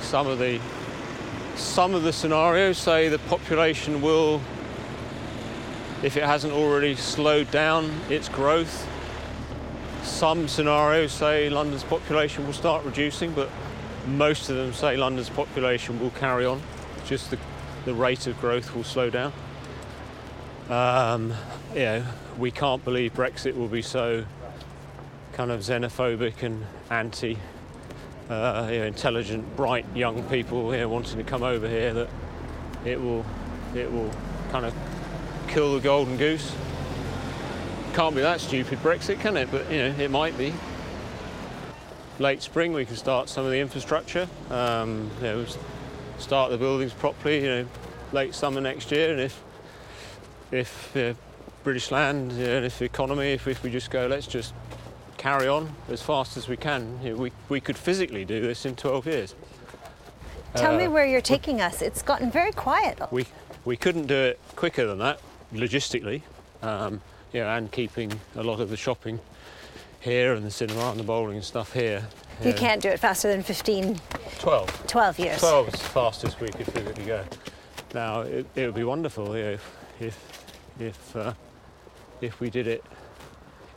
some of the some of the scenarios say the population will if it hasn't already slowed down its growth some scenarios say London's population will start reducing but most of them say London's population will carry on just the, the rate of growth will slow down um, you know, we can't believe Brexit will be so kind of xenophobic and anti uh, you know, intelligent, bright young people here wanting to come over here that it will it will kind of kill the golden goose. Can't be that stupid Brexit, can it? But you know, it might be. Late spring, we can start some of the infrastructure. Um, you know, start the buildings properly. You know, late summer next year, and if if you know, British Land, you know, if the economy, if, if we just go, let's just carry on as fast as we can. You know, we, we could physically do this in 12 years. Tell me Uh, where you're taking us. It's gotten very quiet. We, we couldn't do it quicker than that, logistically, um, you know, and keeping a lot of the shopping here and the cinema and the bowling and stuff here. You know. can't do it faster than 15, 12. 12 years. 12 is the fastest we could physically go. Now, it, it would be wonderful you know, if, if, if, uh, if we did it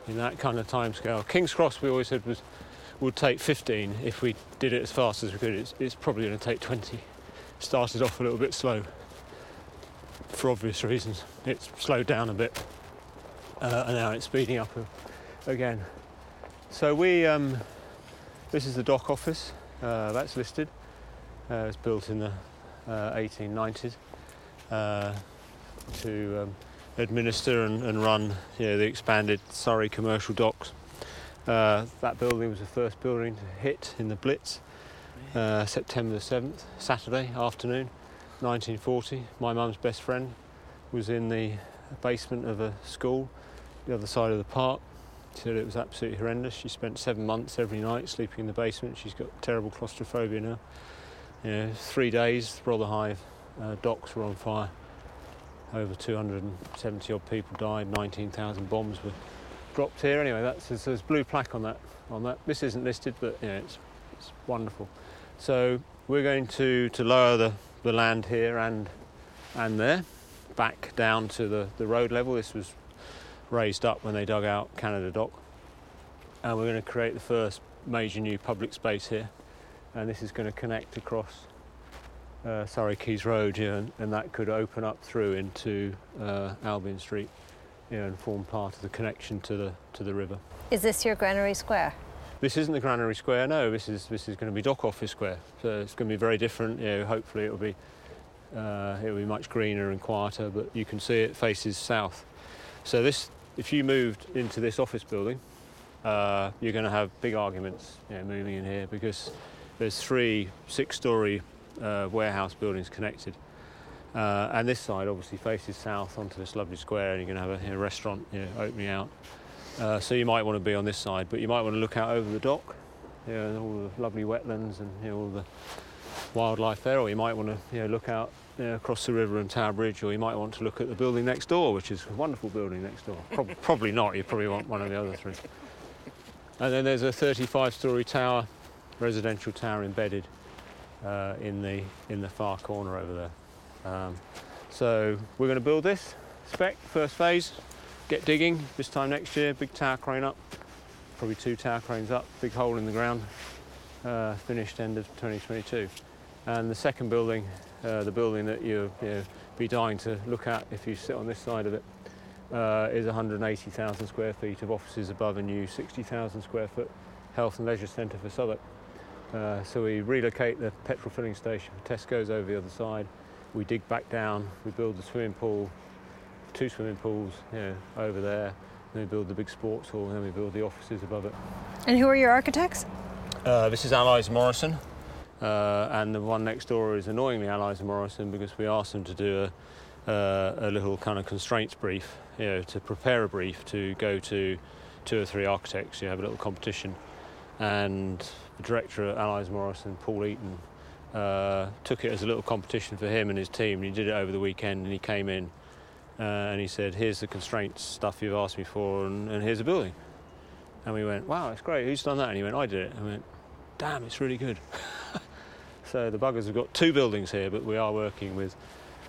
in that kind of time scale. King's Cross, we always said, was, would take 15 if we did it as fast as we could. It's, it's probably going to take 20. Started off a little bit slow for obvious reasons. It's slowed down a bit uh, and now it's speeding up again. So we, um, this is the dock office, uh, that's listed. Uh, it's built in the uh, 1890s uh, to um, administer and, and run you know, the expanded Surrey commercial docks. Uh, that building was the first building to hit in the Blitz, uh, September 7th, Saturday afternoon, 1940. My mum's best friend was in the basement of a school, the other side of the park. She said it was absolutely horrendous. She spent seven months every night sleeping in the basement. She's got terrible claustrophobia now. You know, three days, Rotherhithe uh, docks were on fire. Over 270 odd people died. 19,000 bombs were dropped here. Anyway, that's there's, there's blue plaque on that. On that, this isn't listed, but you know, it's it's wonderful. So we're going to to lower the, the land here and and there, back down to the, the road level. This was raised up when they dug out Canada Dock, and we're going to create the first major new public space here. And this is going to connect across uh, Surrey Quays Road, here, and, and that could open up through into uh, Albion Street, you know, and form part of the connection to the to the river. Is this your Granary Square? This isn't the Granary Square. No, this is this is going to be Dock Office Square. So it's going to be very different. You know, hopefully it'll be uh, it'll be much greener and quieter. But you can see it faces south. So this, if you moved into this office building, uh, you're going to have big arguments you know, moving in here because there's three six-story uh, warehouse buildings connected. Uh, and this side obviously faces south onto this lovely square, and you're going to have a, a restaurant you know, opening out. Uh, so you might want to be on this side, but you might want to look out over the dock, you know, and all the lovely wetlands and you know, all the wildlife there, or you might want to you know, look out across the river and Tower Bridge, or you might want to look at the building next door, which is a wonderful building next door. Prob- probably not. You probably want one of the other three. And then there's a 35-story tower, residential tower embedded uh, in the in the far corner over there. Um, so we're going to build this spec first phase. Get digging this time next year. Big tower crane up, probably two tower cranes up. Big hole in the ground. Uh, finished end of 2022. And the second building, uh, the building that you'll you know, be dying to look at if you sit on this side of it, uh, is 180,000 square feet of offices above a new 60,000 square foot health and leisure centre for Southwark. Uh, so we relocate the petrol filling station for Tesco's over the other side. We dig back down, we build the swimming pool, two swimming pools you know, over there. Then we build the big sports hall, and then we build the offices above it. And who are your architects? Uh, this is Allies Morrison, uh, and the one next door is annoyingly Allies Morrison because we asked them to do a, uh, a little kind of constraints brief, you know, to prepare a brief to go to two or three architects. You have a little competition, and the director at Allies Morrison, Paul Eaton, uh, took it as a little competition for him and his team. And He did it over the weekend, and he came in uh, and he said, "Here's the constraints stuff you've asked me for, and, and here's a building." And we went, "Wow, it's great. Who's done that?" And he went, "I did it." And went, "Damn, it's really good." so the buggers have got two buildings here, but we are working with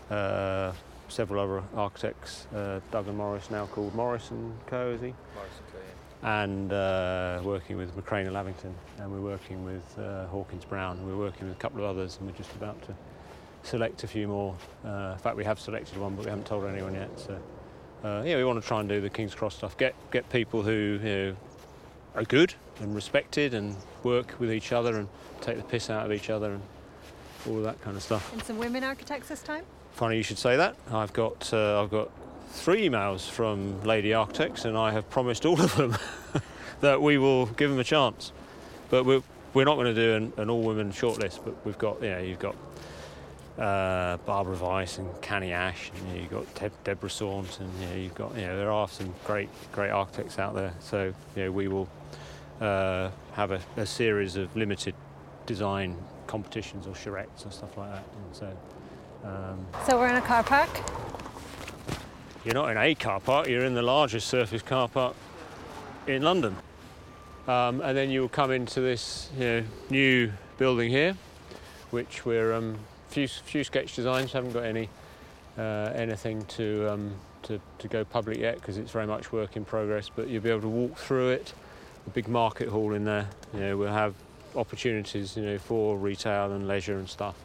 uh, several other architects. Uh, Duggan Morris, now called Morris and Co. Is he? and uh, working with Macreanor Lavington, and we're working with uh, Hawkins Brown, and we're working with a couple of others, and we're just about to select a few more. Uh, in fact, we have selected one, but we haven't told anyone yet. So, uh, yeah, we want to try and do the King's Cross stuff. Get get people who you know, are good and respected, and work with each other, and take the piss out of each other, and all that kind of stuff. And some women architects this time? Funny you should say that. I've got uh, I've got three emails from lady architects, and I have promised all of them that we will give them a chance. But we're we're not going to do an, an all-women shortlist. But we've got you know you've got uh, Barbara Weiss and Cany Ash, and you know, you've got Deb- Deborah Saunt, and you know, you've got you know there are some great great architects out there. So you know we will uh, have a, a series of limited design competitions or charrettes and stuff like that. And so. Um, So we're in a car park. you're not in a car park, you're in the largest surface car park in London. Um, and then you'll come into this you know, new building here, which we're um, few, few sketch designs, haven't got any uh, anything to, um, to, to go public yet because it's very much work in progress, but you'll be able to walk through it. A big market hall in there, you know, we'll have opportunities, you know, for retail and leisure and stuff.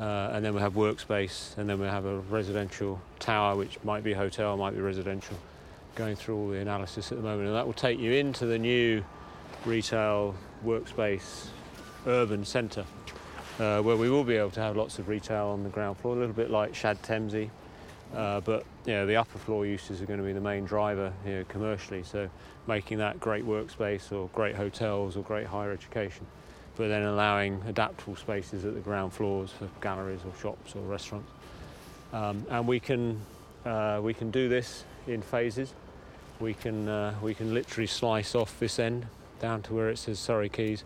Uh, and then we'll have workspace, and then we'll have a residential tower, which might be hotel, might be residential, going through all the analysis at the moment. And that will take you into the new retail workspace urban centre, uh, where we will be able to have lots of retail on the ground floor, a little bit like Shad Thamesy. Uh, but the upper floor uses are going to be the main driver know, commercially, so making that great workspace or great hotels or great higher education but then allowing adaptable spaces at the ground floors for galleries or shops or restaurants. Um, and we can uh, we can do this in phases. We can uh, we can literally slice off this end down to where it says Surrey Quays,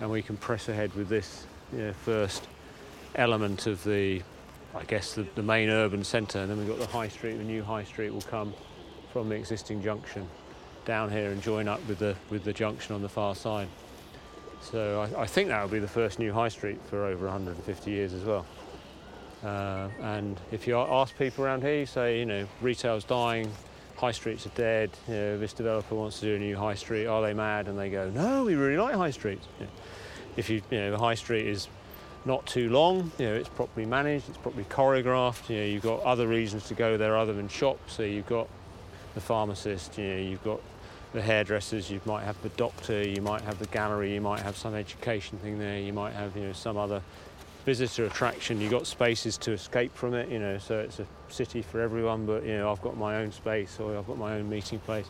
and we can press ahead with this you know, first element of the I guess the, the main urban centre. And then we've got the high street. The new high street will come from the existing junction down here and join up with the with the junction on the far side. So I, I think that will be the first new high street for over 150 years as well. Uh, and if you ask people around here, you say, you know, retail's dying, high streets are dead, you know, this developer wants to do a new high street, are they mad? And they go, no, we really like high streets. You know, if you, you know, the high street is not too long. You know, it's properly managed, it's properly choreographed. You know, you've got other reasons to go there other than shops. So you've got the pharmacist. You know, you've got the hairdressers. You might have the doctor. You might have the gallery. You might have some education thing there. You might have you know some other visitor attraction. You've got spaces to escape from it. You know, so it's a city for everyone. But you know, I've got my own space or I've got my own meeting place.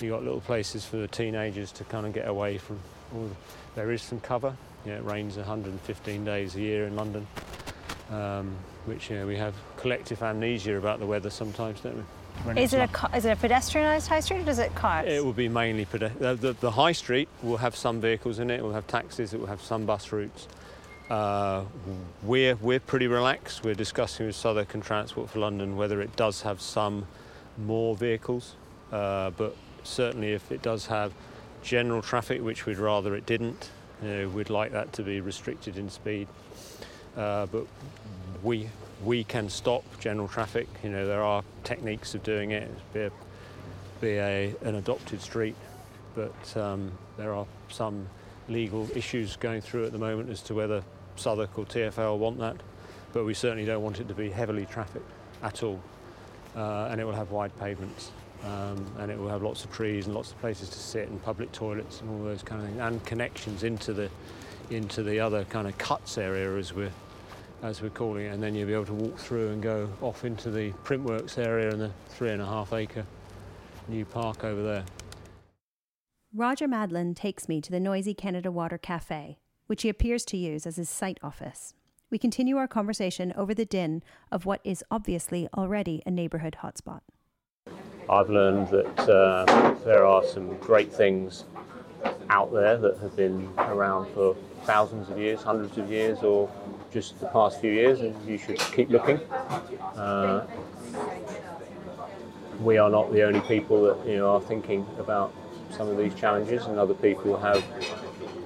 You've got little places for the teenagers to kind of get away from all. The, there is some cover. It rains 115 days a year in London, um, which you know, we have collective amnesia about the weather sometimes, don't we? Is it, a, is it a pedestrianised high street or does it cars? It will be mainly pedestrian. The, the, the, high street will have some vehicles in it, it will have taxis, it will have some bus routes. Uh, we're, we're pretty relaxed. We're discussing with Southwark and Transport for London whether it does have some more vehicles, uh, but certainly if it does have general traffic, which we'd rather it didn't, you know, we'd like that to be restricted in speed. Uh, but we we can stop general traffic. You know, there are techniques of doing it. Be a, be a, an adopted street, but um, there are some legal issues going through at the moment as to whether Southwark or TfL want that. But we certainly don't want it to be heavily trafficked at all, uh, and it will have wide pavements. Um, and it will have lots of trees and lots of places to sit and public toilets and all those kind of things and connections into the into the other kind of cuts area as we're as we're calling it and then you'll be able to walk through and go off into the printworks area and the three and a half acre new park over there. Roger Madelin takes me to the noisy Canada Water Cafe, which he appears to use as his site office. We continue our conversation over the din of what is obviously already a neighbourhood hotspot. I've learned that uh, there are some great things out there that have been around for thousands of years, hundreds of years, or just the past few years, and you should keep looking. Uh, we are not the only people that you know are thinking about some of these challenges, and other people have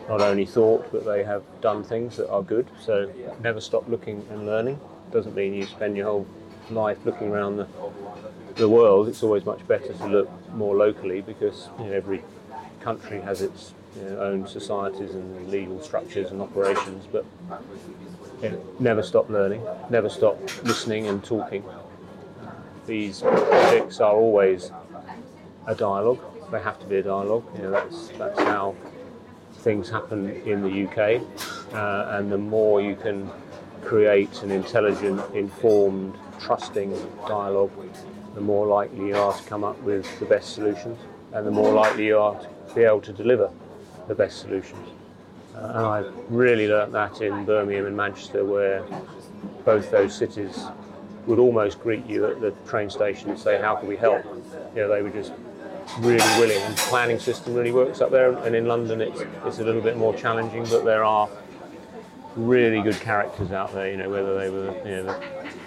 not only thought but they have done things that are good. So never stop looking and learning. Doesn't mean you spend your whole life looking around the the world, it's always much better to look more locally because you know, every country has its you know, own societies and legal structures and operations. But know, never stop learning, never stop listening and talking. These projects are always a dialogue. They have to be a dialogue. You know, that's that's how things happen in the UK. Uh, and the more you can create an intelligent, informed, trusting dialogue the more likely you are to come up with the best solutions and the more likely you are to be able to deliver the best solutions. And I really learnt that in Birmingham and Manchester, where both those cities would almost greet you at the train station and say, How can we help? You know, they were just really willing. The planning system really works up there. And in London, it's, it's a little bit more challenging, but there are really good characters out there, you know, whether they were you know, the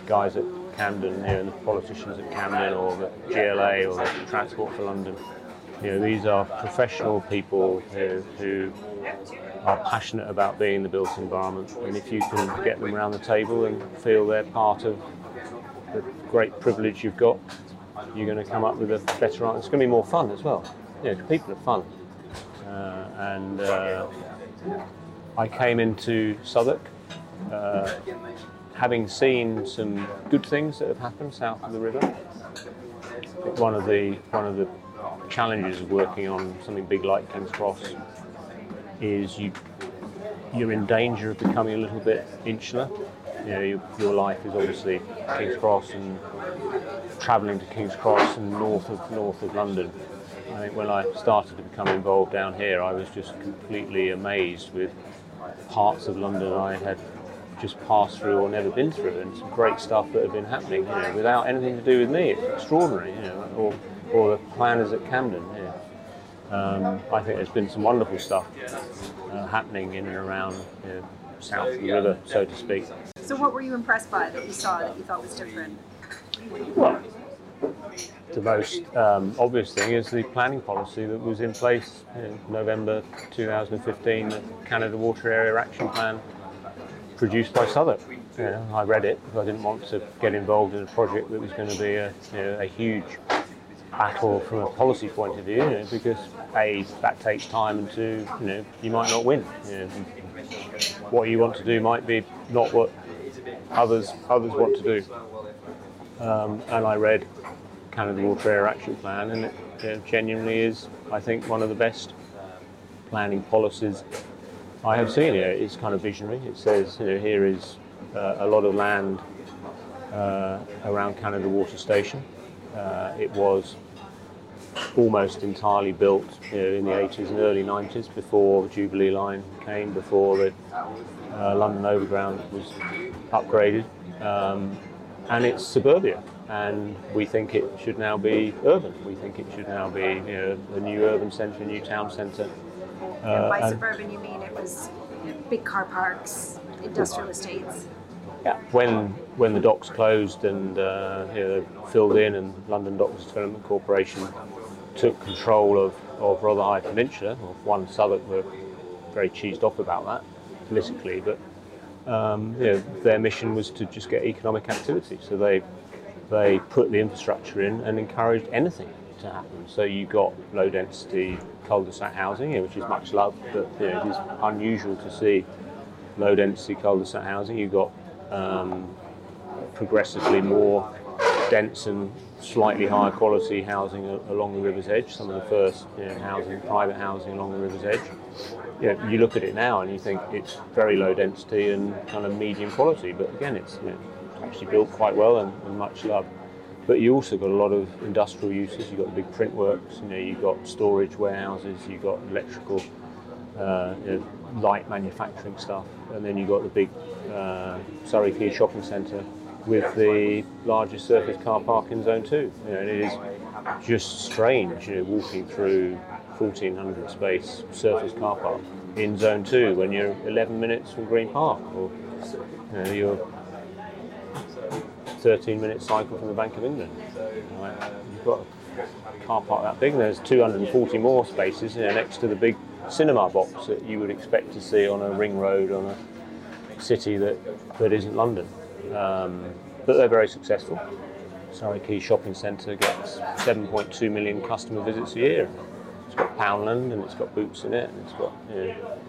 guys at Camden, you know, the politicians at Camden or the GLA or the Transport for London. You know, these are professional people who, who are passionate about being in the built environment, and if you can get them around the table and feel they're part of the great privilege you've got, you're going to come up with a better answer. It's going to be more fun as well. You know, people are fun, uh, and uh, I came into Southwark. Uh, having seen some good things that have happened south of the river, one of the one of the challenges of working on something big like King's Cross is you you're in danger of becoming a little bit insular. You know, your, your life is obviously King's Cross and travelling to King's Cross and north of north of London. I think when I started to become involved down here, I was just completely amazed with parts of London I had just passed through or never been through, and some great stuff that had been happening, you know, without anything to do with me. It's extraordinary, you know, or, or the planners at Camden. You know. Um, I think there's been some wonderful stuff uh, happening in and around you know, south of the river, so to speak. So, what were you impressed by that you saw that you thought was different? Well, the most um, obvious thing is the planning policy that was in place in November 2015, the Canada Water Area Action Plan produced by Southwark. You know, I read it because I didn't want to get involved in a project that was going to be a, you know, a huge battle from a policy point of view, you know, because a that takes time, and two, you know, you might not win. You know. what you want to do might be not what others others want to do. Um, and I read Canada Water Action Plan, and it you know, genuinely is, I think, one of the best planning policies I have seen. Here. It's kind of visionary. It says, you know, here is uh, a lot of land uh, around Canada Water Station. Uh, it was almost entirely built you know, in the 80s and early 90s before the Jubilee line came, before the uh, London Overground was upgraded. Um, and it's suburbia, and we think it should now be urban. We think it should now be you know, a new urban centre, a new town centre. Uh, and by suburban, you mean it was big car parks, industrial estates? Yeah. When when the docks closed and uh, you know, filled in, and London Docks Development Corporation took control of, of Rotherhithe Peninsula, or one Southwark were very cheesed off about that politically, but um, you know, their mission was to just get economic activity. So they they put the infrastructure in and encouraged anything to happen. So you got low density cul-de-sac housing, which is much loved, but you know, it is unusual to see low density cul-de-sac housing. You got um, progressively more dense and slightly higher quality housing along the river's edge. Some of the first you know, housing, private housing along the river's edge. You, know, you look at it now and you think it's very low density and kind of medium quality, but again, it's you know, actually built quite well and, and, much loved. But you also got a lot of industrial uses. You've got the big print works. You know, you've got storage warehouses. You've got electrical, uh, you know, light manufacturing stuff, and then you've got the big uh, Surrey Quay shopping centre with the largest surface car park in Zone 2. You know, and it is just strange, you know, walking through 1400 space surface car park in Zone 2 when you're 11 minutes from Green Park, or you know, you're 13 minute cycle from the Bank of England. Right? You've got a car park that big, and there's 240 more spaces you know, next to the big cinema box that you would expect to see on a ring road on a city that, that isn't London. Um, but they're very successful. Surrey Shopping Centre gets 7.2 million customer visits a year. It's got Poundland and it's got Boots in it, and it's got you know,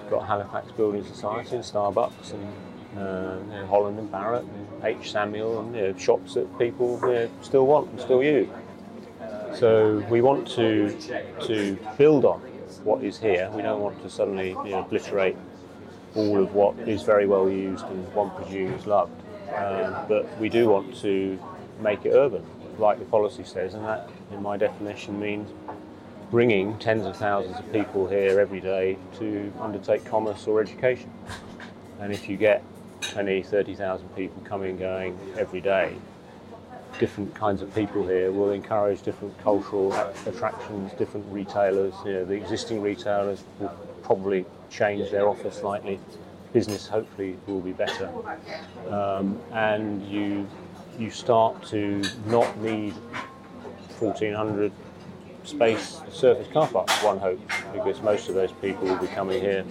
it's got Halifax Building Society and Starbucks and uh, you know, Holland and Barrett and H Samuel and you know, shops that people still want and still use. So we want to to build on what is here. We don't want to suddenly obliterate all of what is very well used and one presumes loved. Um, but we do want to make it urban, like the policy says, and that, in my definition, means bringing tens of thousands of people here every day to undertake commerce or education. And if you get 20, 30,000 people coming and going every day, different kinds of people here will encourage different cultural attractions, different retailers. You know, the existing retailers will probably change their offer slightly. Business hopefully will be better, um, and you you start to not need 1400 space surface car parks. One hope because most of those people will be coming here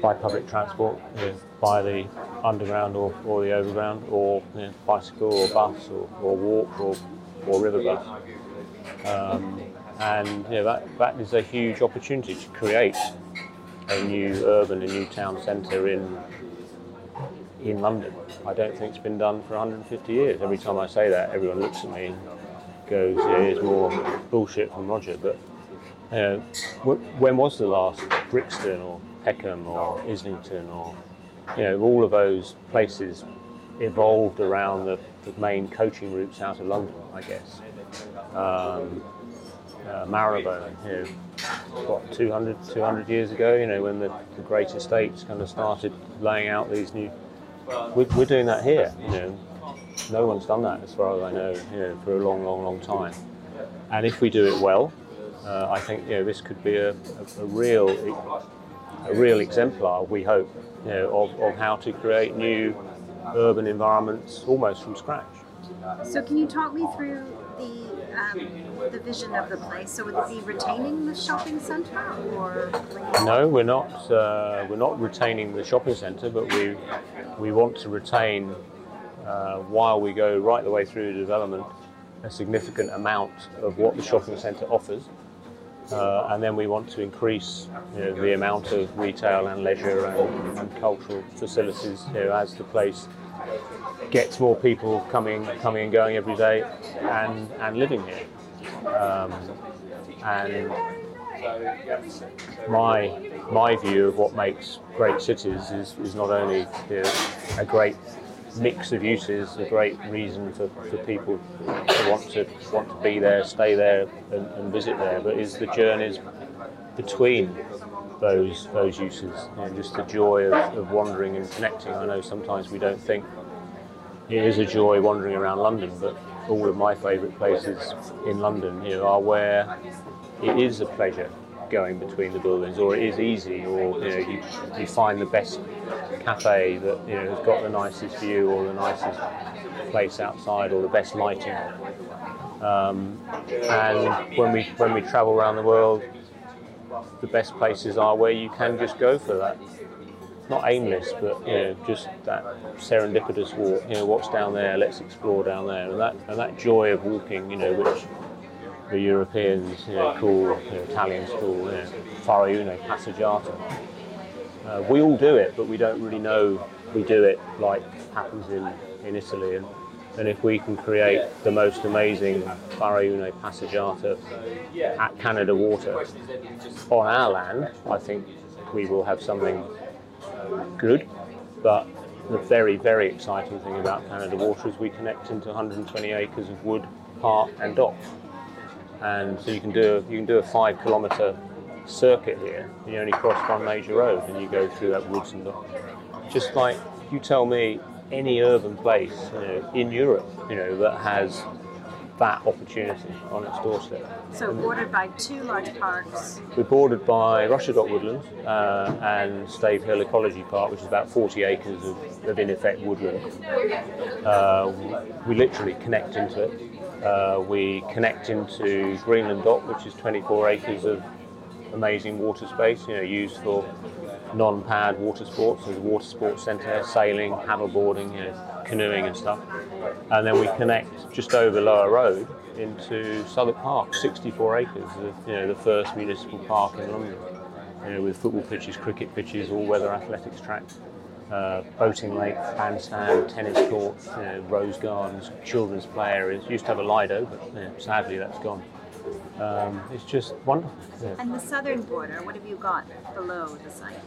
by public transport, you know, by the underground or, or the overground, or you know, bicycle or bus or, or walk or, or river bus. Um, and you know, that, that is a huge opportunity to create a new urban, a new town centre in in London. I don't think it's been done for 150 years. Every time I say that, everyone looks at me and goes, "Yeah, it's more bullshit from Roger." But know, when was the last Brixton or Peckham or Islington or you know all of those places evolved around the, the main coaching routes out of London, I guess. Um, uh, Marylebone, what 200, 200 years ago, you know, when the, the great estates kind of started laying out these new. We're, we're doing that here, you know. No one's done that, as far as I know, you know, for a long, long, long time. And if we do it well, uh, I think you know this could be a, a, a, real, a real exemplar. We hope, you know, of, of how to create new urban environments almost from scratch. So, can you talk me through the um, the vision of the place? So would it be retaining the shopping centre, or no? We're not. Uh, we're not retaining the shopping centre, but we we want to retain uh, while we go right the way through the development a significant amount of what the shopping centre offers Uh, and then we want to increase you know, the amount of retail and leisure and, and cultural facilities you know, as the place gets more people coming, coming and going every day and, and living here. Um, and my my view of what makes great cities is, is not only you know, a great mix of uses, a great reason for, for people to want to want to be there, stay there, and, and visit there, but is the journeys between those those uses, know, just the joy of, of wandering and connecting. I know sometimes we don't think it is a joy wandering around London, but all of my favourite places in London you know, are where it is a pleasure going between the buildings, or it is easy, or you know you, you find the best cafe that you know has got the nicest view or the nicest place outside or the best lighting. Um, and when we when we travel around the world, the best places are where you can just go for that. Not aimless, but you know, just that serendipitous walk. You know, what's down there? Let's explore down there, and that and that joy of walking. You know, which the Europeans you know, call, you know, Italians call, you know, passeggiata. Uh, we all do it, but we don't really know we do it like happens in, in Italy. And, and if we can create the most amazing fare una passeggiata at Canada Water on our land, I think we will have something good. But the very, very exciting thing about Canada Water is we connect into 120 acres of wood, park, and dock and so you can do you can do a five kilometre circuit here. You only cross one major road, and you go through that woods and dock. just like you tell me any urban place you know, in Europe, you know that has that opportunity on its doorstep. So bordered by two large parks. We're bordered by Russia Dock Woodlands uh, and Stave Hill Ecology Park, which is about 40 acres of, of in effect woodland. Uh, we literally connect into it. Uh, we connect into Greenland Dock, which is 24 acres of amazing water space, you know, used for non-powered water sports. There's a water sports centre, sailing, paddleboarding, you know, canoeing and stuff. And then we connect just over Lower Road into Southwark Park, 64 acres, of, you know, the first municipal park in London, you know, with football pitches, cricket pitches, all-weather athletics tracks uh, boating lake, bandstand, tennis courts, you know, rose gardens, children's play areas. Used to have a Lido, but you know, sadly that's gone. Um, it's just wonderful. Yeah. And the southern border, what have you got below the site?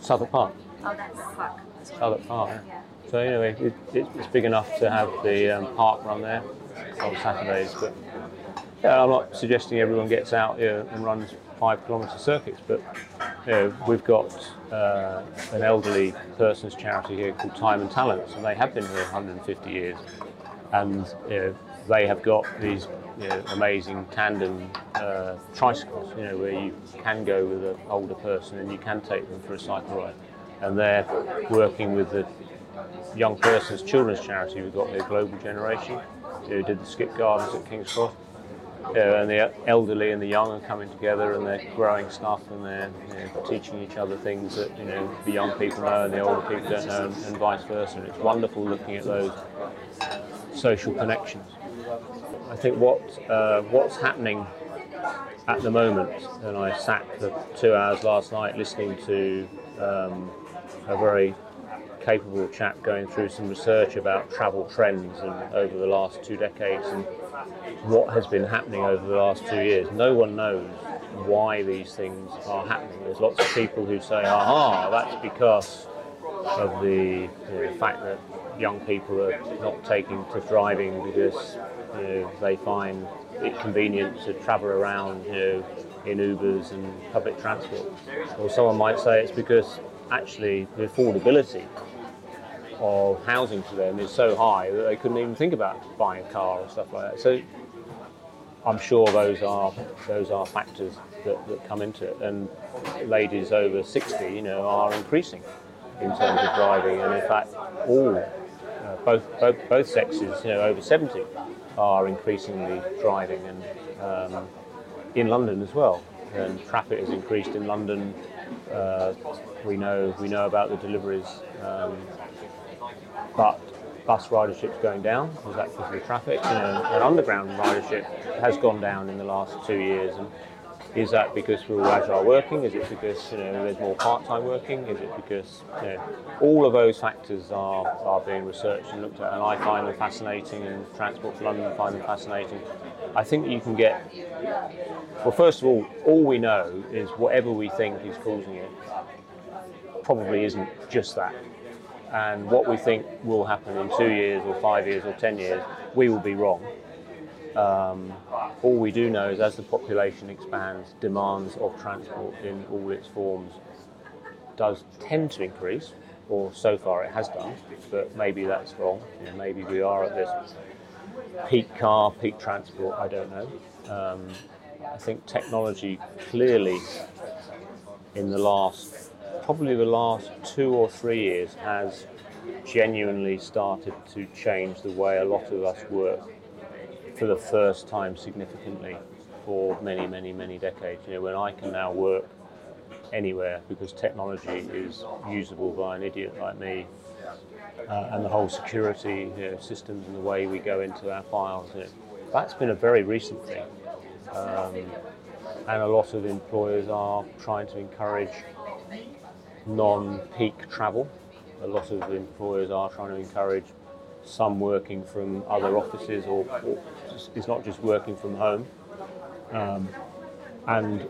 Southwark Park. Oh, that's park. Southwark Park. Yeah. So anyway, it, it, it's big enough to have the um, park run there on Saturdays. But yeah, I'm not suggesting everyone gets out here and runs five kilometre circuits, but you know, we've got uh, an elderly person's charity here called Time and Talents, and they have been here 150 years, and you know, they have got these you know, amazing tandem uh, tricycles, you know, where you can go with an older person and you can take them for a cycle ride, and they're working with the young person's children's charity. We've got the Global Generation, who did the skip gardens at King's Cross know, and the elderly and the young are coming together and they're growing stuff and they're you know, teaching each other things that you know the young people know and the older people don't know and, and vice versa. And it's wonderful looking at those social connections. I think what uh, what's happening at the moment, and I sat for two hours last night listening to um, a very capable chap going through some research about travel trends and over the last two decades and what has been happening over the last two years. No one knows why these things are happening. There's lots of people who say, aha, that's because of the, you know, fact that young people are not taking to driving because you know, they find it convenient to travel around you know, in Ubers and public transport. Or someone might say it's because actually the affordability of housing to them is so high that they couldn't even think about buying a car or stuff like that. So I'm sure those are those are factors that, that come into it. And ladies over 60, you know, are increasing in terms of driving, and in fact, all uh, both, both both sexes, you know, over 70, are increasingly driving, and um, in London as well. And traffic has increased in London. Uh, we know we know about the deliveries, um, but bus ridership's going down. Is that because of the traffic? You know, and underground ridership has gone down in the last two years, and Is that because we're all agile working? Is it because you know there's more part-time working? Is it because you know, all of those factors are, are being researched and looked at, and I find them fascinating, and Transport for London find them fascinating. I think you can get well. First of all, all we know is whatever we think is causing it probably isn't just that. And what we think will happen in two years, or five years, or ten years, we will be wrong. Um, all we do know is as the population expands, demands of transport in all its forms does tend to increase, or so far it has done, but maybe that's wrong. You know, maybe we are at this peak car, peak transport, I don't know. Um, I think technology clearly in the last, probably the last two or three years, has genuinely started to change the way a lot of us work for the first time significantly for many, many, many decades. You know, when I can now work anywhere because technology is usable by an idiot like me, uh, and the whole security you know, systems and the way we go into our files, you know, that's been a very recent thing. Um, and a lot of employers are trying to encourage non-peak travel. A lot of employers are trying to encourage some working from other offices or, or it's not just working from home. Um, and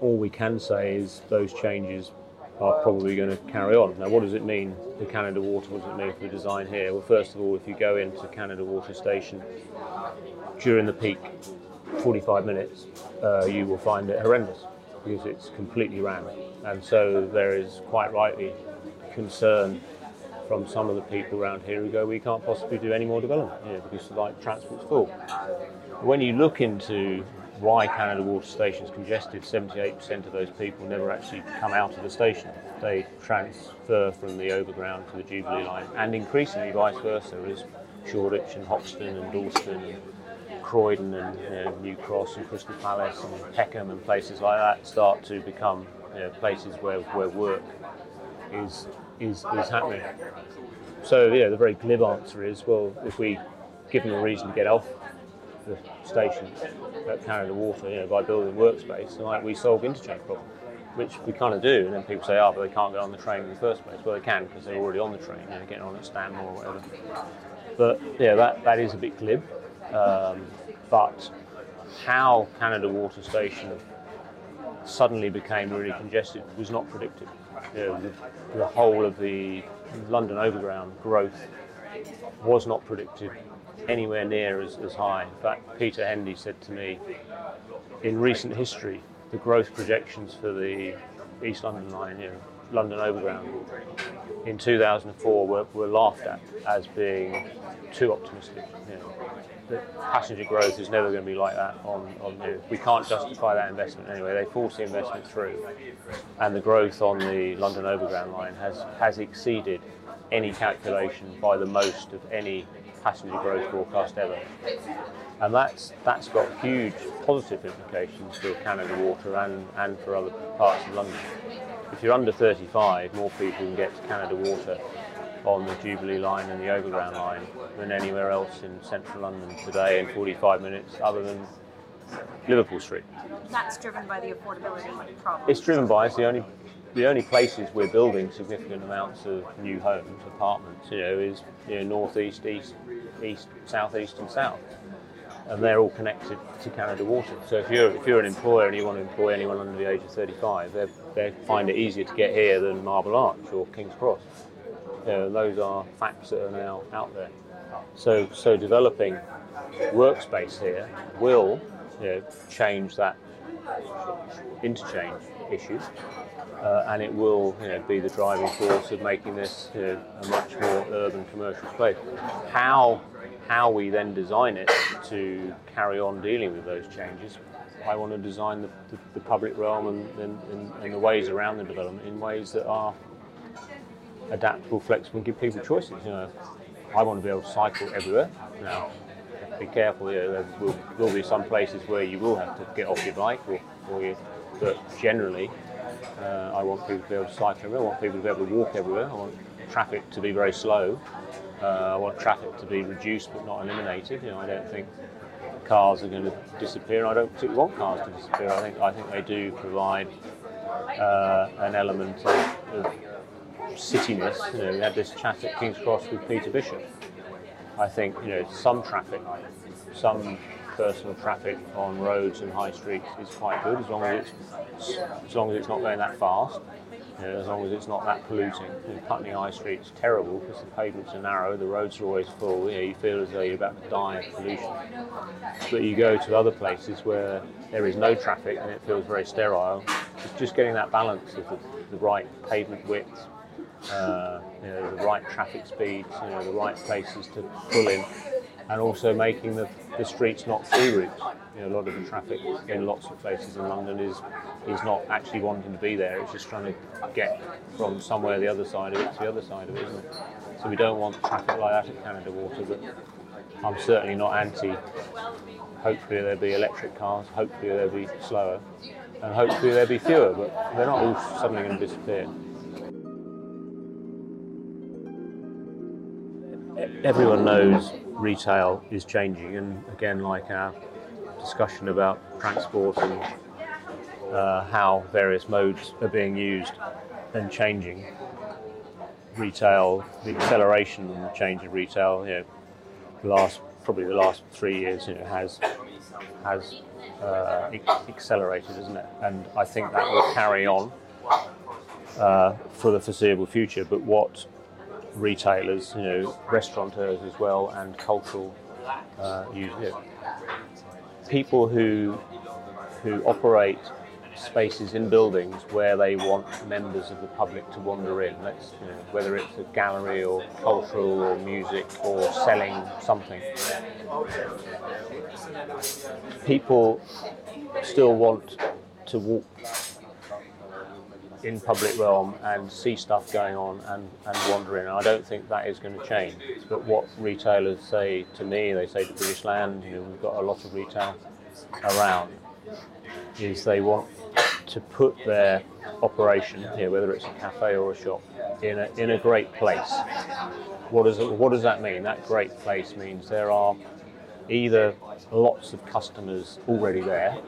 all we can say is those changes are probably going to carry on. Now, what does it mean for Canada Water? What does it mean for the design here? Well, first of all, if you go into Canada Water Station during the peak 45 minutes, uh, you will find it horrendous because it's completely rammed. And so there is quite rightly concern from some of the people around here who go, we can't possibly do any more development here because like transport's full. When you look into why Canada Water Station is congested, 78% of those people never actually come out of the station. They transfer from the overground to the Jubilee line, and increasingly vice versa as Shoreditch and Hoxton and Dalston and Croydon and you know, New Cross and Crystal Palace and Peckham and places like that start to become you know, places where, where work is, is, is happening. So, yeah, the very glib answer is well, if we give them a reason to get off the station at Canada Water, you know, by building workspace, and like we solve interchange problem, which we kind of do. And then people say, oh, but they can't get on the train in the first place. Well, they can because they're already on the train, you know, getting on at Stanmore or whatever. But yeah, that, that is a bit glib. Um, but how Canada Water Station suddenly became really congested was not predicted. You know, the, the whole of the London Overground growth was not predicted anywhere near as, as high. In fact, Peter Hendy said to me, in recent history, the growth projections for the East London line, London Overground, in 2004 were, were laughed at as being too optimistic. You know, the passenger growth is never going to be like that. On, on know, we can't justify that investment anyway. They force the investment through, and the growth on the London Overground line has has exceeded any calculation by the most of any passenger growth forecast ever. And that's, that's got huge positive implications for Canada Water and, and for other parts of London. If you're under 35, more people can get to Canada Water on the Jubilee line and the Overground line than anywhere else in central London today in 45 minutes, other than Liverpool Street. That's driven by the affordability problem. It's driven by it's the only the only places we're building significant amounts of new homes, apartments, you know, is you know, northeast, east, east, southeast, and south, and they're all connected to Canada Water. So if you're if you're an employer and you want to employ anyone under the age of 35, they they find it easier to get here than Marble Arch or King's Cross. You know, those are facts that are now out there. So so developing workspace here will you know, change that interchange issue uh, and it will you know, be the driving force of making this you know, a much more urban commercial space. How, how we then design it to carry on dealing with those changes, I want to design the, the, the public realm and, and, and, the ways around the development in ways that are adaptable, flexible, and give people choices. You know, I want to be able to cycle everywhere. Now, be careful. You know, there will, will, be some places where you will have to get off your bike, or, or you, but generally, uh, I want people to be able to cycle everywhere. I want people to be able to walk everywhere. I want traffic to be very slow. Uh, I want traffic to be reduced but not eliminated. You know, I don't think cars are going to disappear. I don't particularly want cars to disappear. I think I think they do provide uh, an element of, of cityness. You know, we had this chat at King's Cross with Peter Bishop. I think you know some traffic, some personal traffic on roads and high streets is quite good as long as it's as long as it's not going that fast. You know, as long as it's not that polluting. You know, Putney High Street's terrible because the pavements are narrow, the roads are always full. You, know, you feel as though you're about to die of pollution. But you go to other places where there is no traffic and it feels very sterile. It's just getting that balance of the, the right pavement width, uh, you know, the right traffic speeds, you know, the right places to pull in, and also making the, the streets not through routes. You know, a lot of the traffic in lots of places in London is is not actually wanting to be there. It's just trying to get from somewhere the other side of it to the other side of it, isn't it? So we don't want traffic like that at Canada Water, but I'm certainly not anti. Hopefully there'll be electric cars. Hopefully they'll be slower, and hopefully there'll be fewer. But they're not all suddenly going to disappear. Everyone knows retail is changing, and again, like our discussion about transport and uh, how various modes are being used and changing, retail, the acceleration and the change of retail, you know, the last probably the last three years, you know, has has uh, ac- accelerated, isn't it? And I think that will carry on uh, for the foreseeable future. But what retailers, you know, restaurateurs as well, and cultural uh, users. People who who operate spaces in buildings where they want members of the public to wander in. Let's, you know, whether it's a gallery or cultural or music or selling something. People still want to walk in public realm and see stuff going on and, and wander in. I don't think that is going to change. But what retailers say to me, they say to British Land, you know, we've got a lot of retail around, is they want to put their operation, here, whether it's a cafe or a shop, in a, in a great place. What does, it, what does that mean? That great place means there are either lots of customers already there,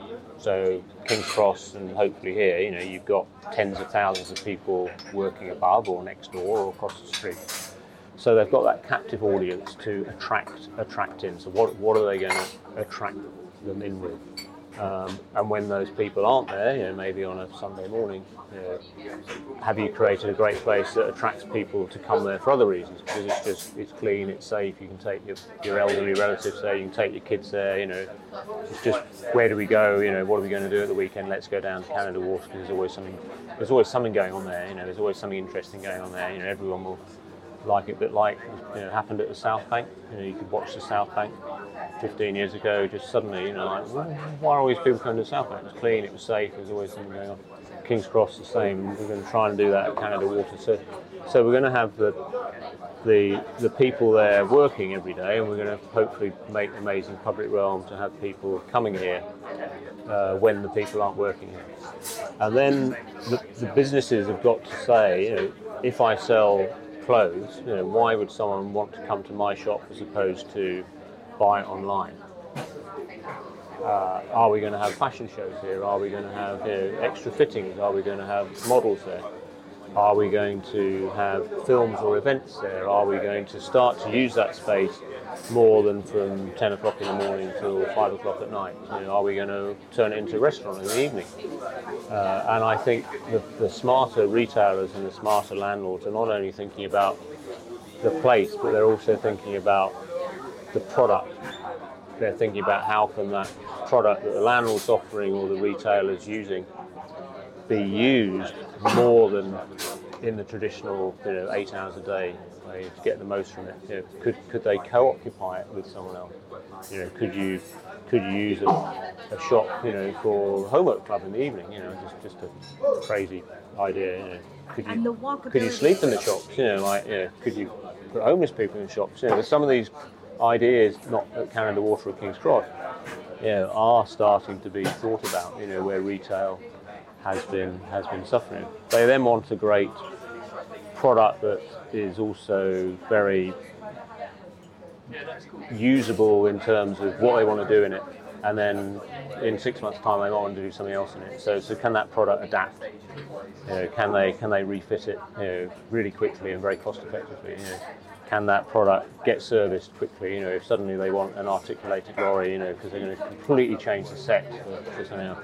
so King's Cross and hopefully here, you know, you've got tens of thousands of people working above or next door or across the street. So they've got that captive audience to attract attract in. So what what are they going to attract them in with? Um, and when those people aren't there, you know, maybe on a Sunday morning, you know, have you created a great place that attracts people to come there for other reasons? Because it's just it's clean, it's safe. You can take your, your elderly relatives there, you can take your kids there. You know, it's just where do we go? You know, what are we going to do at the weekend? Let's go down to Canada Water because there's always something there's always something going on there. You know, there's always something interesting going on there. You know, everyone will like it, but like you know, happened at the South Bank. You know, you could watch the South Bank 15 years ago. Just suddenly, you know, like why are all these people coming to the South Bank? It was clean, it was safe. There's always something going on. King's Cross the same. We're going to try and do that at Canada Water. So, so we're going to have the the the people there working every day, and we're going to hopefully make an amazing public realm to have people coming here uh, when the people aren't working here. And then the, the businesses have got to say, you know, if I sell clothes, you know, why would someone want to come to my shop as opposed to buy online? Uh, are we going to have fashion shows here? Are we going to have you know, extra fittings? Are we going to have models there? Are we going to have films or events there? Are we going to start to use that space more than from 10 o'clock in the morning till 5 o'clock at night? You know, are we going to turn it into a restaurant in the evening? Uh, and I think the, the smarter retailers and the smarter landlords are not only thinking about the place, but they're also thinking about the product. They're thinking about how can that product that the landlord's offering or the retailer's using be used more than in the traditional, you know, eight hours a day way to get the most from it. You know, could could they co-occupy it with someone else? You know, could you could you use a, a shop, you know, for homework club in the evening? You know, just just a crazy idea. You know, could you could you sleep in the shops? You know, like you know, could you put homeless people in the shops? You know, some of these ideas, not at Canada Water or King's Cross, you know, are starting to be thought about. You know, where retail has been has been suffering. They then want a great product that is also very usable in terms of what they want to do in it, and then in six months' time they might want to do something else in it. So, so can that product adapt? You know, can they can they refit it you know, really quickly and very cost effectively? You know, can that product get serviced quickly? You know, if suddenly they want an articulated lorry, you know, because they're going to completely change the set for, something else.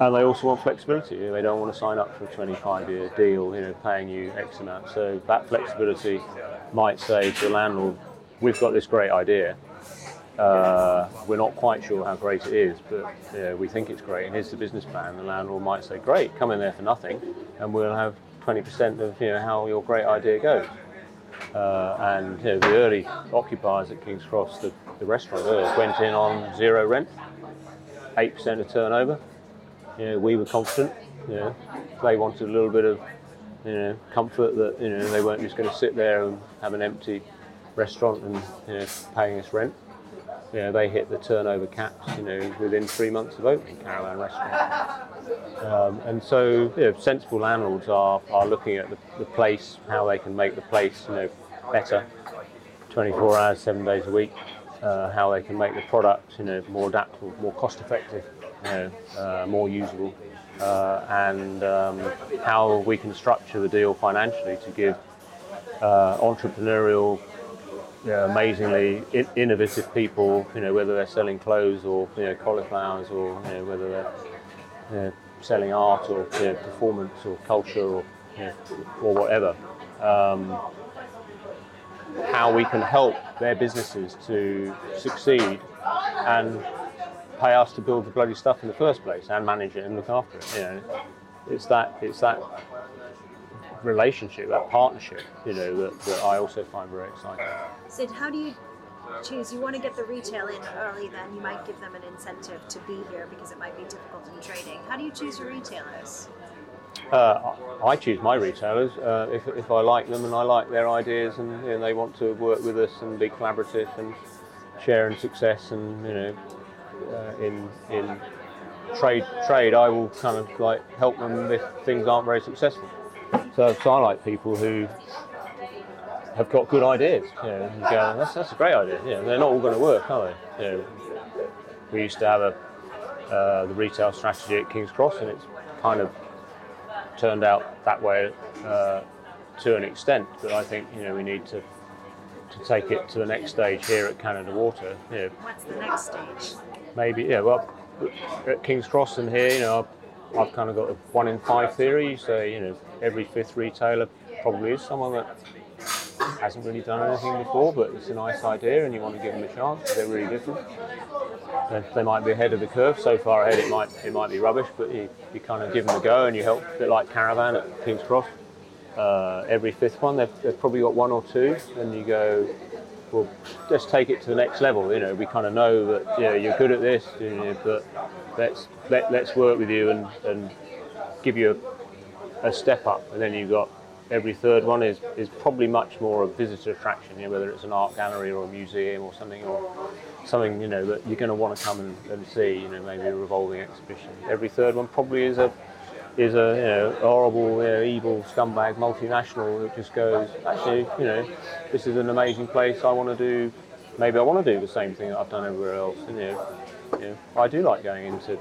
And they also want flexibility. They don't want to sign up for a 25-year deal, you know, paying you X amount. So that flexibility might say to the landlord, "We've got this great idea. Uh, we're not quite sure how great it is, but you know, we think it's great. And here's the business plan." The landlord might say, "Great, come in there for nothing, and we'll have 20% of you know how your great idea goes." Uh, and you know, the early occupiers at King's Cross, the, the restaurateurs, went in on zero rent, 8% of turnover. You know, we were confident. You know, they wanted a little bit of you know comfort that you know they weren't just going to sit there and have an empty restaurant and you know paying us rent. You know, they hit the turnover caps. You know, within three months of opening Caravan Restaurant. Um, and so, you know, sensible landlords are, are looking at the, the place, how they can make the place, you know, better, 24 hours, seven days a week. Uh, how they can make the product, you know, more adaptable, more cost-effective, you know, uh, more usable, uh, and um, how we can structure the deal financially to give uh, entrepreneurial, you know, amazingly in- innovative people, you know, whether they're selling clothes or you know, cauliflowers or you know, whether they're you know, selling art or you know, performance or culture or, you know, or whatever. Um, how we can help their businesses to succeed and pay us to build the bloody stuff in the first place and manage it and look after it. You know, it's that it's that relationship, that partnership, you know, that, that I also find very exciting. Sid, how do you choose? You want to get the retail in early, then you might give them an incentive to be here because it might be difficult in trading. How do you choose your retailers? Uh, I choose my retailers uh, if, if I like them and I like their ideas and you know, they want to work with us and be collaborative and share in success and you know uh, in in trade trade I will kind of like help them if things aren't very successful. So, so I like people who have got good ideas. You know, and go, that's, that's a great idea. Know, they're not all going to work, are they? You know, we used to have a uh, the retail strategy at King's Cross, and it's kind of turned out that way uh, to an extent. But I think you know we need to to take it to the next stage here at Canada Water. Know, What's the next stage? Maybe yeah. Well, at King's Cross and here, you know, I've, I've kind of got a one in five theory. Say you know every fifth retailer probably is someone that hasn't really done anything before, but it's a nice idea and you want to give them a chance. They're really different. They, they might be ahead of the curve. So far ahead, it might it might be rubbish, but you, you kind of give them a go and you help. A bit like Caravan at King's Cross. Uh, every fifth one, they've, they've probably got one or two, and you go, well, let's take it to the next level. You know, we kind of know that know, you're good at this, you know, but let's let, let's work with you and, and give you a, a step up. And then you've got every third one is, is probably much more a visitor attraction, you know, whether it's an art gallery or a museum or something, or something you know that you're going to want to come and, and see. You know, maybe a revolving exhibition. Every third one probably is a is a you know horrible, you know, evil scumbag multinational that just goes, actually, you know, this is an amazing place. I want to do. Maybe I want to do the same thing that I've done everywhere else. And, you know, you know, I do like going into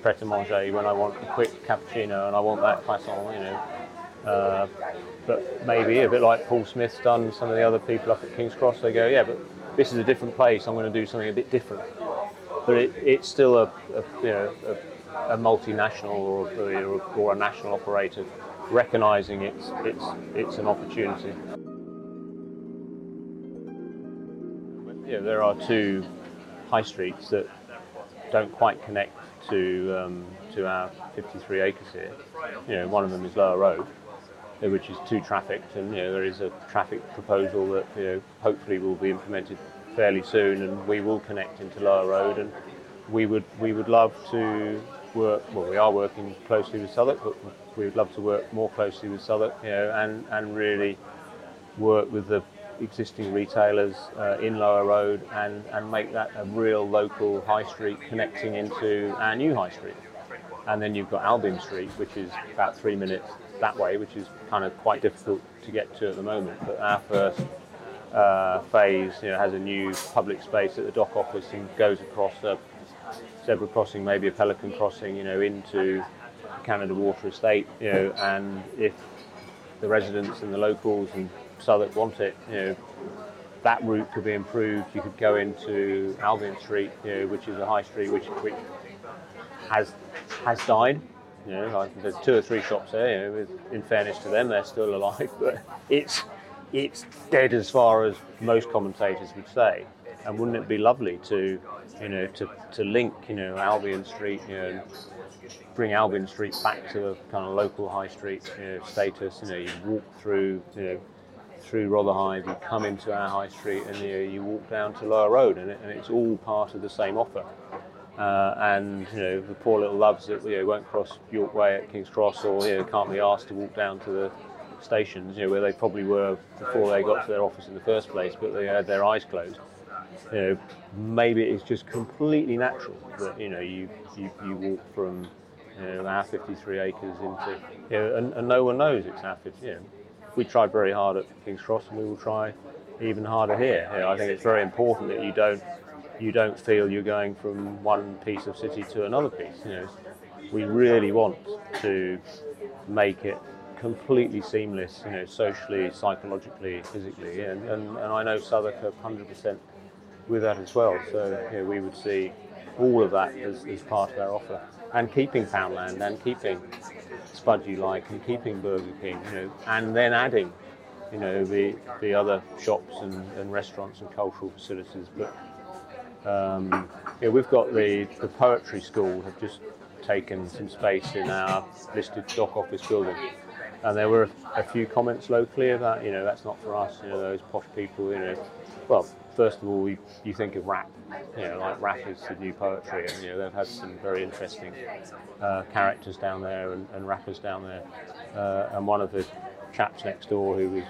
Pret a Manger when I want a quick cappuccino and I want that croissant. You know. Uh, but maybe a bit like Paul Smith's done, some of the other people up at King's Cross, they go, yeah, but this is a different place. I'm going to do something a bit different. But it, it's still a, a you know a, a multinational or, or, or a national operator recognising it's it's it's an opportunity. Yeah, there are two high streets that don't quite connect to um, to our 53 acres here. You know, one of them is Lower Road, which is too trafficked, and you know there is a traffic proposal that you know hopefully will be implemented fairly soon, and we will connect into Lower Road, and we would we would love to work. Well, we are working closely with Southwark, but we would love to work more closely with Southwark, you know, and and really work with the existing retailers uh, in Lower Road and, and make that a real local high street connecting into our new high street. And then you've got Albion Street, which is about three minutes that way, which is kind of quite difficult to get to at the moment. But our first uh, phase, you know, has a new public space at the dock office and goes across a zebra crossing, maybe a pelican crossing, you know, into Canada Water Estate, you know, and if the residents and the locals and Southwark want it, you know, that route could be improved. You could go into Albion Street, you know, which is a high street which, which has has died. You know, like there's two or three shops there. You know, in fairness to them, they're still alive, but it's it's dead as far as most commentators would say. And wouldn't it be lovely to, you know, to, to link, you know, Albion Street, you know, bring Albion Street back to a kind of local high street you know, status. You know, you walk through, you know, through Rotherhithe, you come into our high street, and you, you walk down to Lower Road, and, it, and it's all part of the same offer. Uh, and you know the poor little loves that you know, won't cross York Way at King's Cross, or you know, can't be asked to walk down to the stations, you know, where they probably were before they got to their office in the first place, but they had their eyes closed. You know, maybe it's just completely natural that you know you you, you walk from you know, our 53 acres into, you know, and, and no one knows it's our 50. You know, we tried very hard at King's Cross, and we will try even harder here. You know, I think it's very important that you don't you don't feel you're going from one piece of city to another piece. You know, we really want to make it completely seamless, you know, socially, psychologically, physically, and, and, and I know Southwark are 100% with that as well. So we would see all of that as, as part of our offer, and keeping Poundland and keeping Spudulike and keeping Burger King, you know, and then adding, you know, the the other shops and, and restaurants and cultural facilities. But um, yeah, we've got the the poetry school have just taken some space in our listed dock office building. And there were a, a few comments locally about, you know, that's not for us, you know, those posh people, you know. Well, first of all, we, you think of rap, you know, like rap is the new poetry, and you know they've had some very interesting uh, characters down there and, and rappers down there. Uh, and one of the chaps next door who was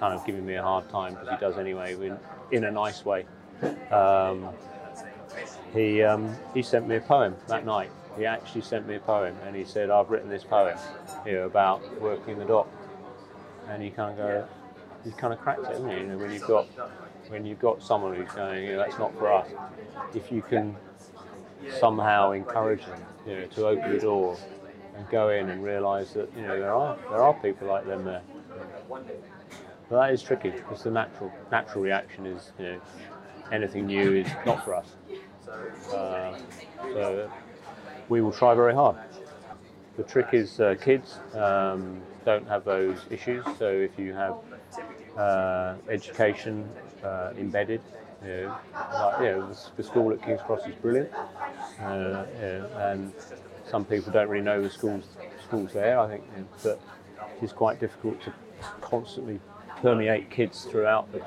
kind of giving me a hard time because he does anyway, in, in a nice way. Um, he um, he sent me a poem that night. He actually sent me a poem, and he said, "I've written this poem, you know, about working the dock." And you kind of go, you kind of cracked it, you? you know, when you've got when you've got someone who's going, you know, that's not for us. If you can somehow encourage them, you know, to open the door and go in and realise that you know there are there are people like them there. But that is tricky because the natural natural reaction is you know anything new is not for us. Uh, so we will try very hard. The trick is uh, kids um, don't have those issues. So if you have uh, education uh, embedded, know, like, the, the school at King's Cross is brilliant, uh, yeah, and some people don't really know the schools schools there. I think, you but it's quite difficult to constantly permeate kids throughout the,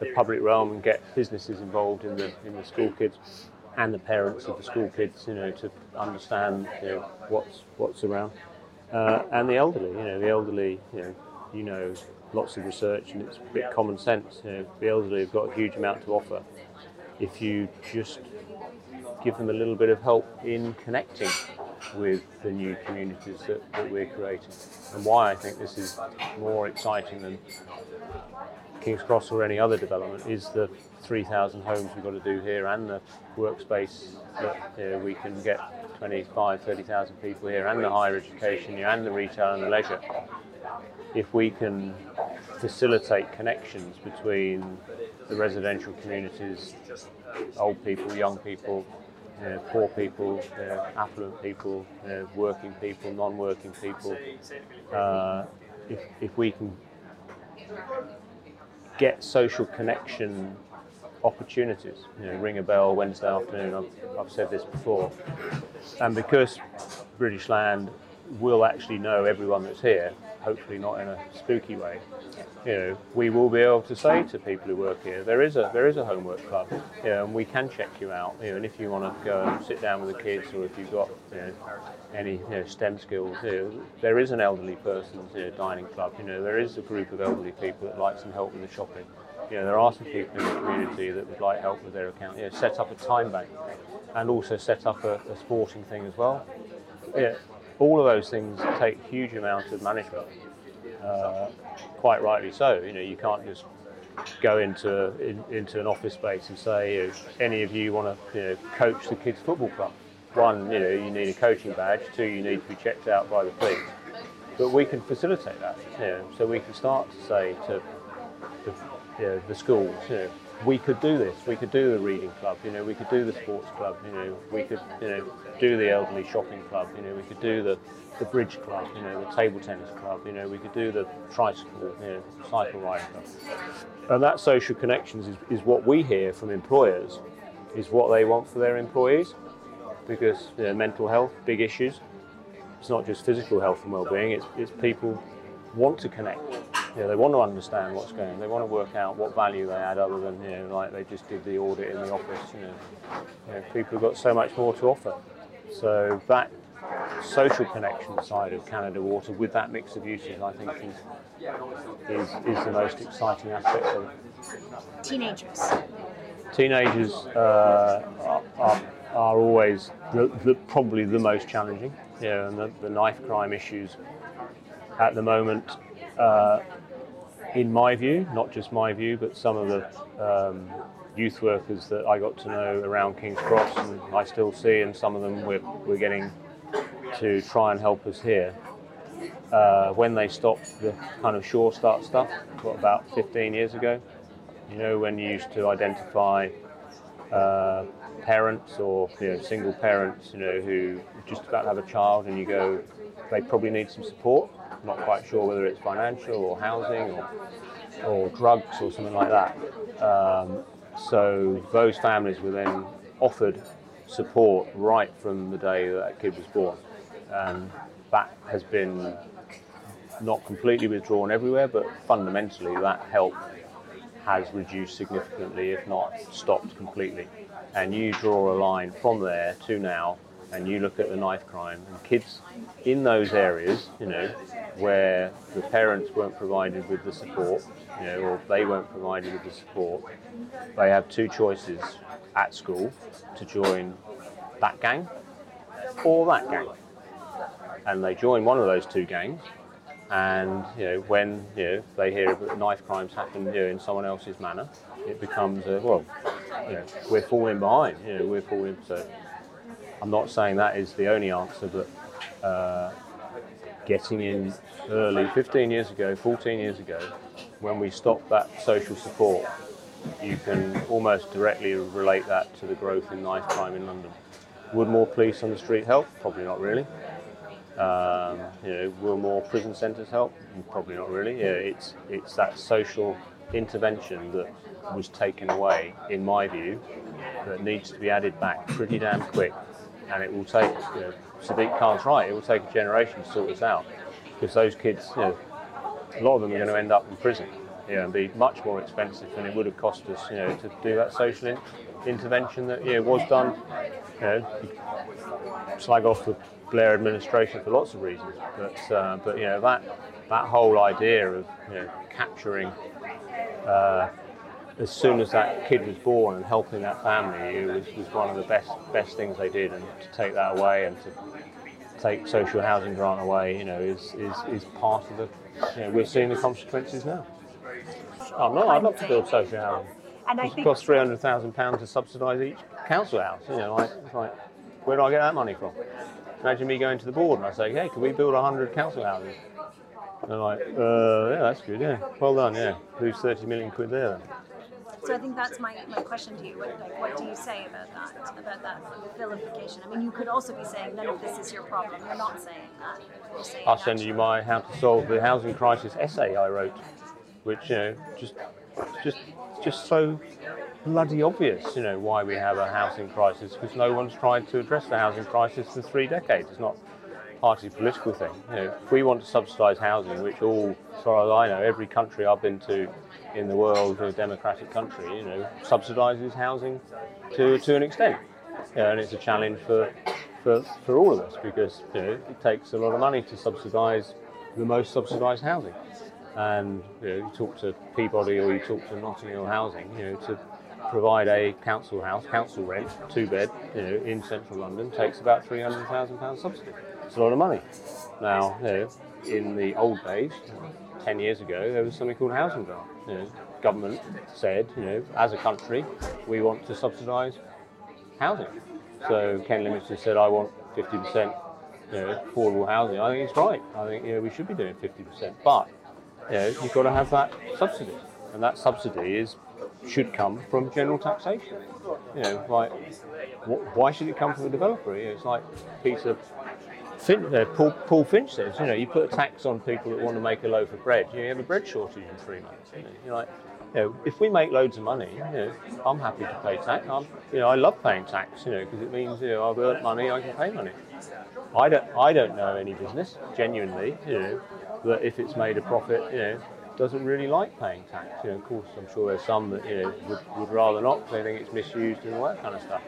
the public realm and get businesses involved in the in the school kids and the parents of the school kids, you know, to understand you know, what's what's around, uh, and the elderly. You know, the elderly. You know, you know, lots of research and it's a bit common sense. You know, the elderly have got a huge amount to offer. If you just give them a little bit of help in connecting with the new communities that, that we're creating, and why I think this is more exciting than King's Cross or any other development is the 3,000 homes we've got to do here and the workspace that we can get 25, 30,000 people here and the higher education and the retail and the leisure. If we can facilitate connections between the residential communities, old people, young people, know, poor people, know, affluent people, know, working people, non-working people, uh, if, if we can get social connection opportunities. You know, ring a bell Wednesday afternoon. I've, I've said this before, and because British Land will actually know everyone that's here, hopefully not in a spooky way. You know, we will be able to say to people who work here, there is a there is a homework club, you know, and we can check you out. You know, and if you want to go and sit down with the kids, or if you've got you know, any you know, STEM skills, you know, there is an elderly person's you know, dining club. You know, there is a group of elderly people that like some help with the shopping. You know, there are some people in the community that would like help with their account. You know, set up a time bank, and also set up a, a sporting thing as well. Yeah, all of those things take huge amounts of management. Uh, quite rightly so. You know, you can't just go into in, into an office space and say, any of you want to you know, coach the kids' football club? One, you know, you need a coaching badge. Two, you need to be checked out by the police. But we can facilitate that. You know, so we can start to say to the, you know, the schools, you know, we could do this. We could do the reading club. You know, we could do the sports club. You know, we could you know do the elderly shopping club. You know, we could do the the bridge club. You know, the table tennis club. You know, we could do the tricycle. You know, cycle riding club. And that social connections is, is what we hear from employers, is what they want for their employees, because you know, mental health, big issues. It's not just physical health and well-being. It's it's people want to connect. You know, they want to understand what's going on. They want to work out what value they add other than, you know, like they just did the audit in the office. You know, you know people have got so much more to offer. So that social connection side of Canada Water with that mix of uses, I think, is, is, is the most exciting aspect of it. Teenagers. Teenagers uh, are, are, are always the, the, probably the most challenging. Yeah, and the, the knife crime issues at the moment, uh, in my view, not just my view, but some of the um, youth workers that I got to know around King's Cross and I still see, and some of them we're, we're getting to try and help us here. Uh, when they stopped the kind of Sure Start stuff, what, about 15 years ago, you know, when you used to identify uh, parents or you know, single parents, you know, who just about have a child, and you go, they probably need some support. Not quite sure whether it's financial or housing or, or drugs or something like that. Um, so those families were then offered support right from the day that, kid was born. And that has been not completely withdrawn everywhere, but fundamentally that help has reduced significantly, if not stopped completely. And you draw a line from there to now, and you look at the knife crime and kids in those areas, you know, where the parents weren't provided with the support, you know, or they weren't provided with the support, they have two choices at school to join that gang or that gang. And they join one of those two gangs, and you know when you know they hear that knife crimes happen you know, in someone else's manor, it becomes a, well, you know, we're falling behind. You know, we're falling. So I'm not saying that is the only answer, but uh, getting in early, 15 years ago, 14 years ago, when we stop that social support, you can almost directly relate that to the growth in knife crime in London. Would more police on the street help? Probably not really. Um, you know, will more prison centres help? Probably not really. Yeah, it's it's that social intervention that was taken away, in my view, that needs to be added back pretty damn quick, and it will take. You know, Sadiq Khan's right. It will take a generation to sort this out, because those kids, you know, a lot of them are going to end up in prison. Yeah, and be much more expensive than it would have cost us, you know, to do that social in- intervention that yeah was done. You know, slag off the Blair administration for lots of reasons, but uh, but you know that that whole idea of you know capturing uh, as soon as that kid was born and helping that family was, was one of the best best things they did, and to take that away and to take social housing grant away, you know, is is, is part of the. Know, we're seeing the consequences now. Oh, no, I'd love to build social housing. And It costs three hundred thousand pounds to subsidise each council house. You know, like, it's like, where do I get that money from? Imagine me going to the board and I say, hey, can we build hundred council houses? And they're like, uh, yeah, that's good, yeah. Well done, yeah. Lose thirty million quid there. Then. So. I think that's my, my question to you. What, like, what do you say about that? About that vilification? I mean, you could also be saying none of this is your problem. You're not saying that. Saying I'll send you my how to solve the housing crisis essay I wrote, which you know just just just so bloody obvious, you know, why we have a housing crisis because no one's tried to address the housing crisis for three decades. It's not partly a political thing. You know, if we want to subsidise housing, which all, as far as I know, every country I've been to in the world, a democratic country, you know, subsidises housing to to an extent. Know, and it's a challenge for, for for all of us because you know it takes a lot of money to subsidise the most subsidised housing. And you know, you talk to Peabody or you talk to Notting Hill Housing, you know, to provide a council house, council rent, two bed, you know, in central London takes about three hundred thousand pounds subsidy. It's a lot of money. Now, you know, in the old days, 10 years ago, there was something called housing grant. You know, government said, you know, as a country, we want to subsidise housing. So Ken Livingstone said, I want 50% you know, affordable housing. I think it's right. I think you know, we should be doing 50%. But you know, you've got to have that subsidy. And that subsidy is should come from general taxation. You know, like, wh- why should it come from the developer? You know, it's like Peter Fin- uh, Paul, Paul Finch says, you know, you put a tax on people that want to make a loaf of bread, you have a bread shortage in three months. You know, you're like, you know, if we make loads of money, you know, I'm happy to pay tax. I'm, you know, I love paying tax, you know, because it means, you know, I've earned money, I can pay money. I don't, I don't know any business, genuinely, you know, that if it's made a profit, you know, doesn't really like paying tax. You know, of course, I'm sure there's some that you know would, would rather not because they think it's misused and all that kind of stuff.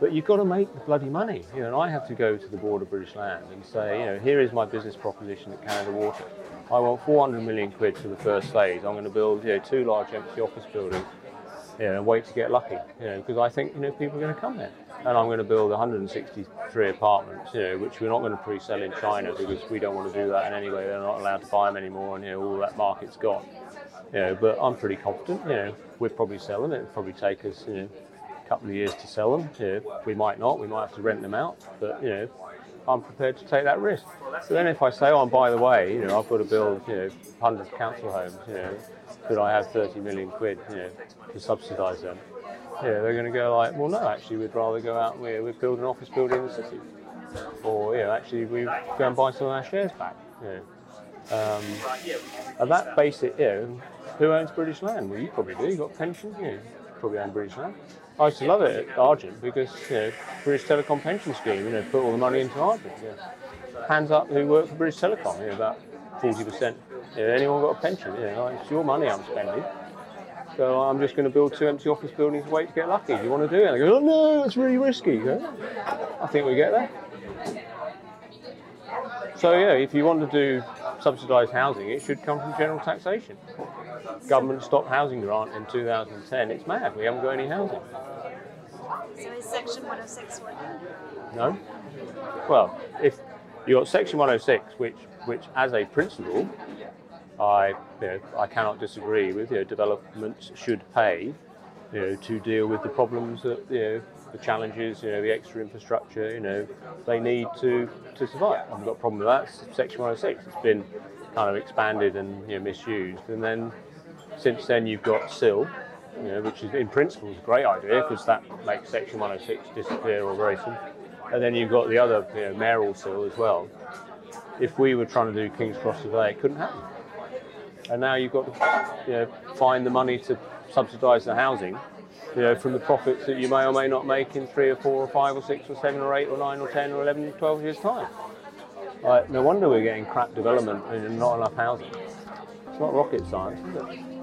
But you've got to make the bloody money. You know, and I have to go to the board of British Land and say, you know, here is my business proposition at Canada Water. I want 400 million quid for the first phase. I'm going to build, you know, two large empty office buildings. You know, and wait to get lucky. You know, because I think you know people are going to come there and I'm going to build 163 apartments, you know, which we're not going to pre-sell in China because we don't want to do that in any way. They're not allowed to buy them anymore, and you know, all that market's gone. You know, but I'm pretty confident. You know, we'd probably sell them. It'd probably take us, you know, couple of years to sell them. You know, we might not. We might have to rent them out. But you know, I'm prepared to take that risk. So then, if I say, oh, and by the way, you know, I've got to build, you know, 100 council homes. You know, could I have 30 million quid, you know, to subsidise them? yeah, they're going to go like, well, no, actually, we'd rather go out and we're, we're building an office building in the city. Or, yeah, actually, we go and buy some of our shares back. You know. um, and that basic, you know, who owns British land? Well, you probably do. You've got pensions, you know, probably own British land. I used to love it at Argent because, you know, British Telecom pension scheme, you know, put all the money into Argent. Yeah. Hands up who work for British Telecom, you know, about 40%. You know, anyone got a pension? You know, it's your money I'm spending. So I'm just going to build two empty office buildings and wait to get lucky. Do you want to do it? They go, oh no, it's really risky. I think we get there. So yeah, if you want to do subsidised housing, it should come from general taxation. Government stopped housing grant in 2010. It's mad. We haven't got any housing. So is Section 106 working? No. Well, if you got Section 106, which which as a principle I, you know, I cannot disagree with. You know, developments should pay, you know, to deal with the problems that you know, the challenges, you know, the extra infrastructure, you know, they need to to survive. I've got a problem with that. Section 106. It's been kind of expanded and you know, misused, and then since then you've got CIL, you know, which is in principle is a great idea because that makes Section 106 disappear or very soon. And then you've got the other you know, mayoral CIL as well. If we were trying to do King's Cross today, it couldn't happen and now you've got to you know, find the money to subsidise the housing, you know, from the profits that you may or may not make in three or four or five or six or seven or eight or nine or ten or eleven or twelve years' time. No wonder we're getting crap development and not enough housing. It's not rocket science, is it?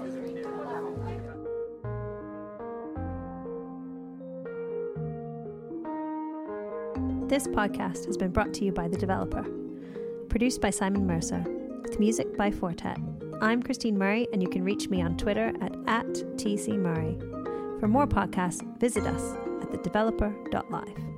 This podcast has been brought to you by The Developer, produced by Simon Mercer, with music by Fortet. I'm Christine Murray, and you can reach me on Twitter at, at TCMurray. For more podcasts, visit us at thedeveloper.live.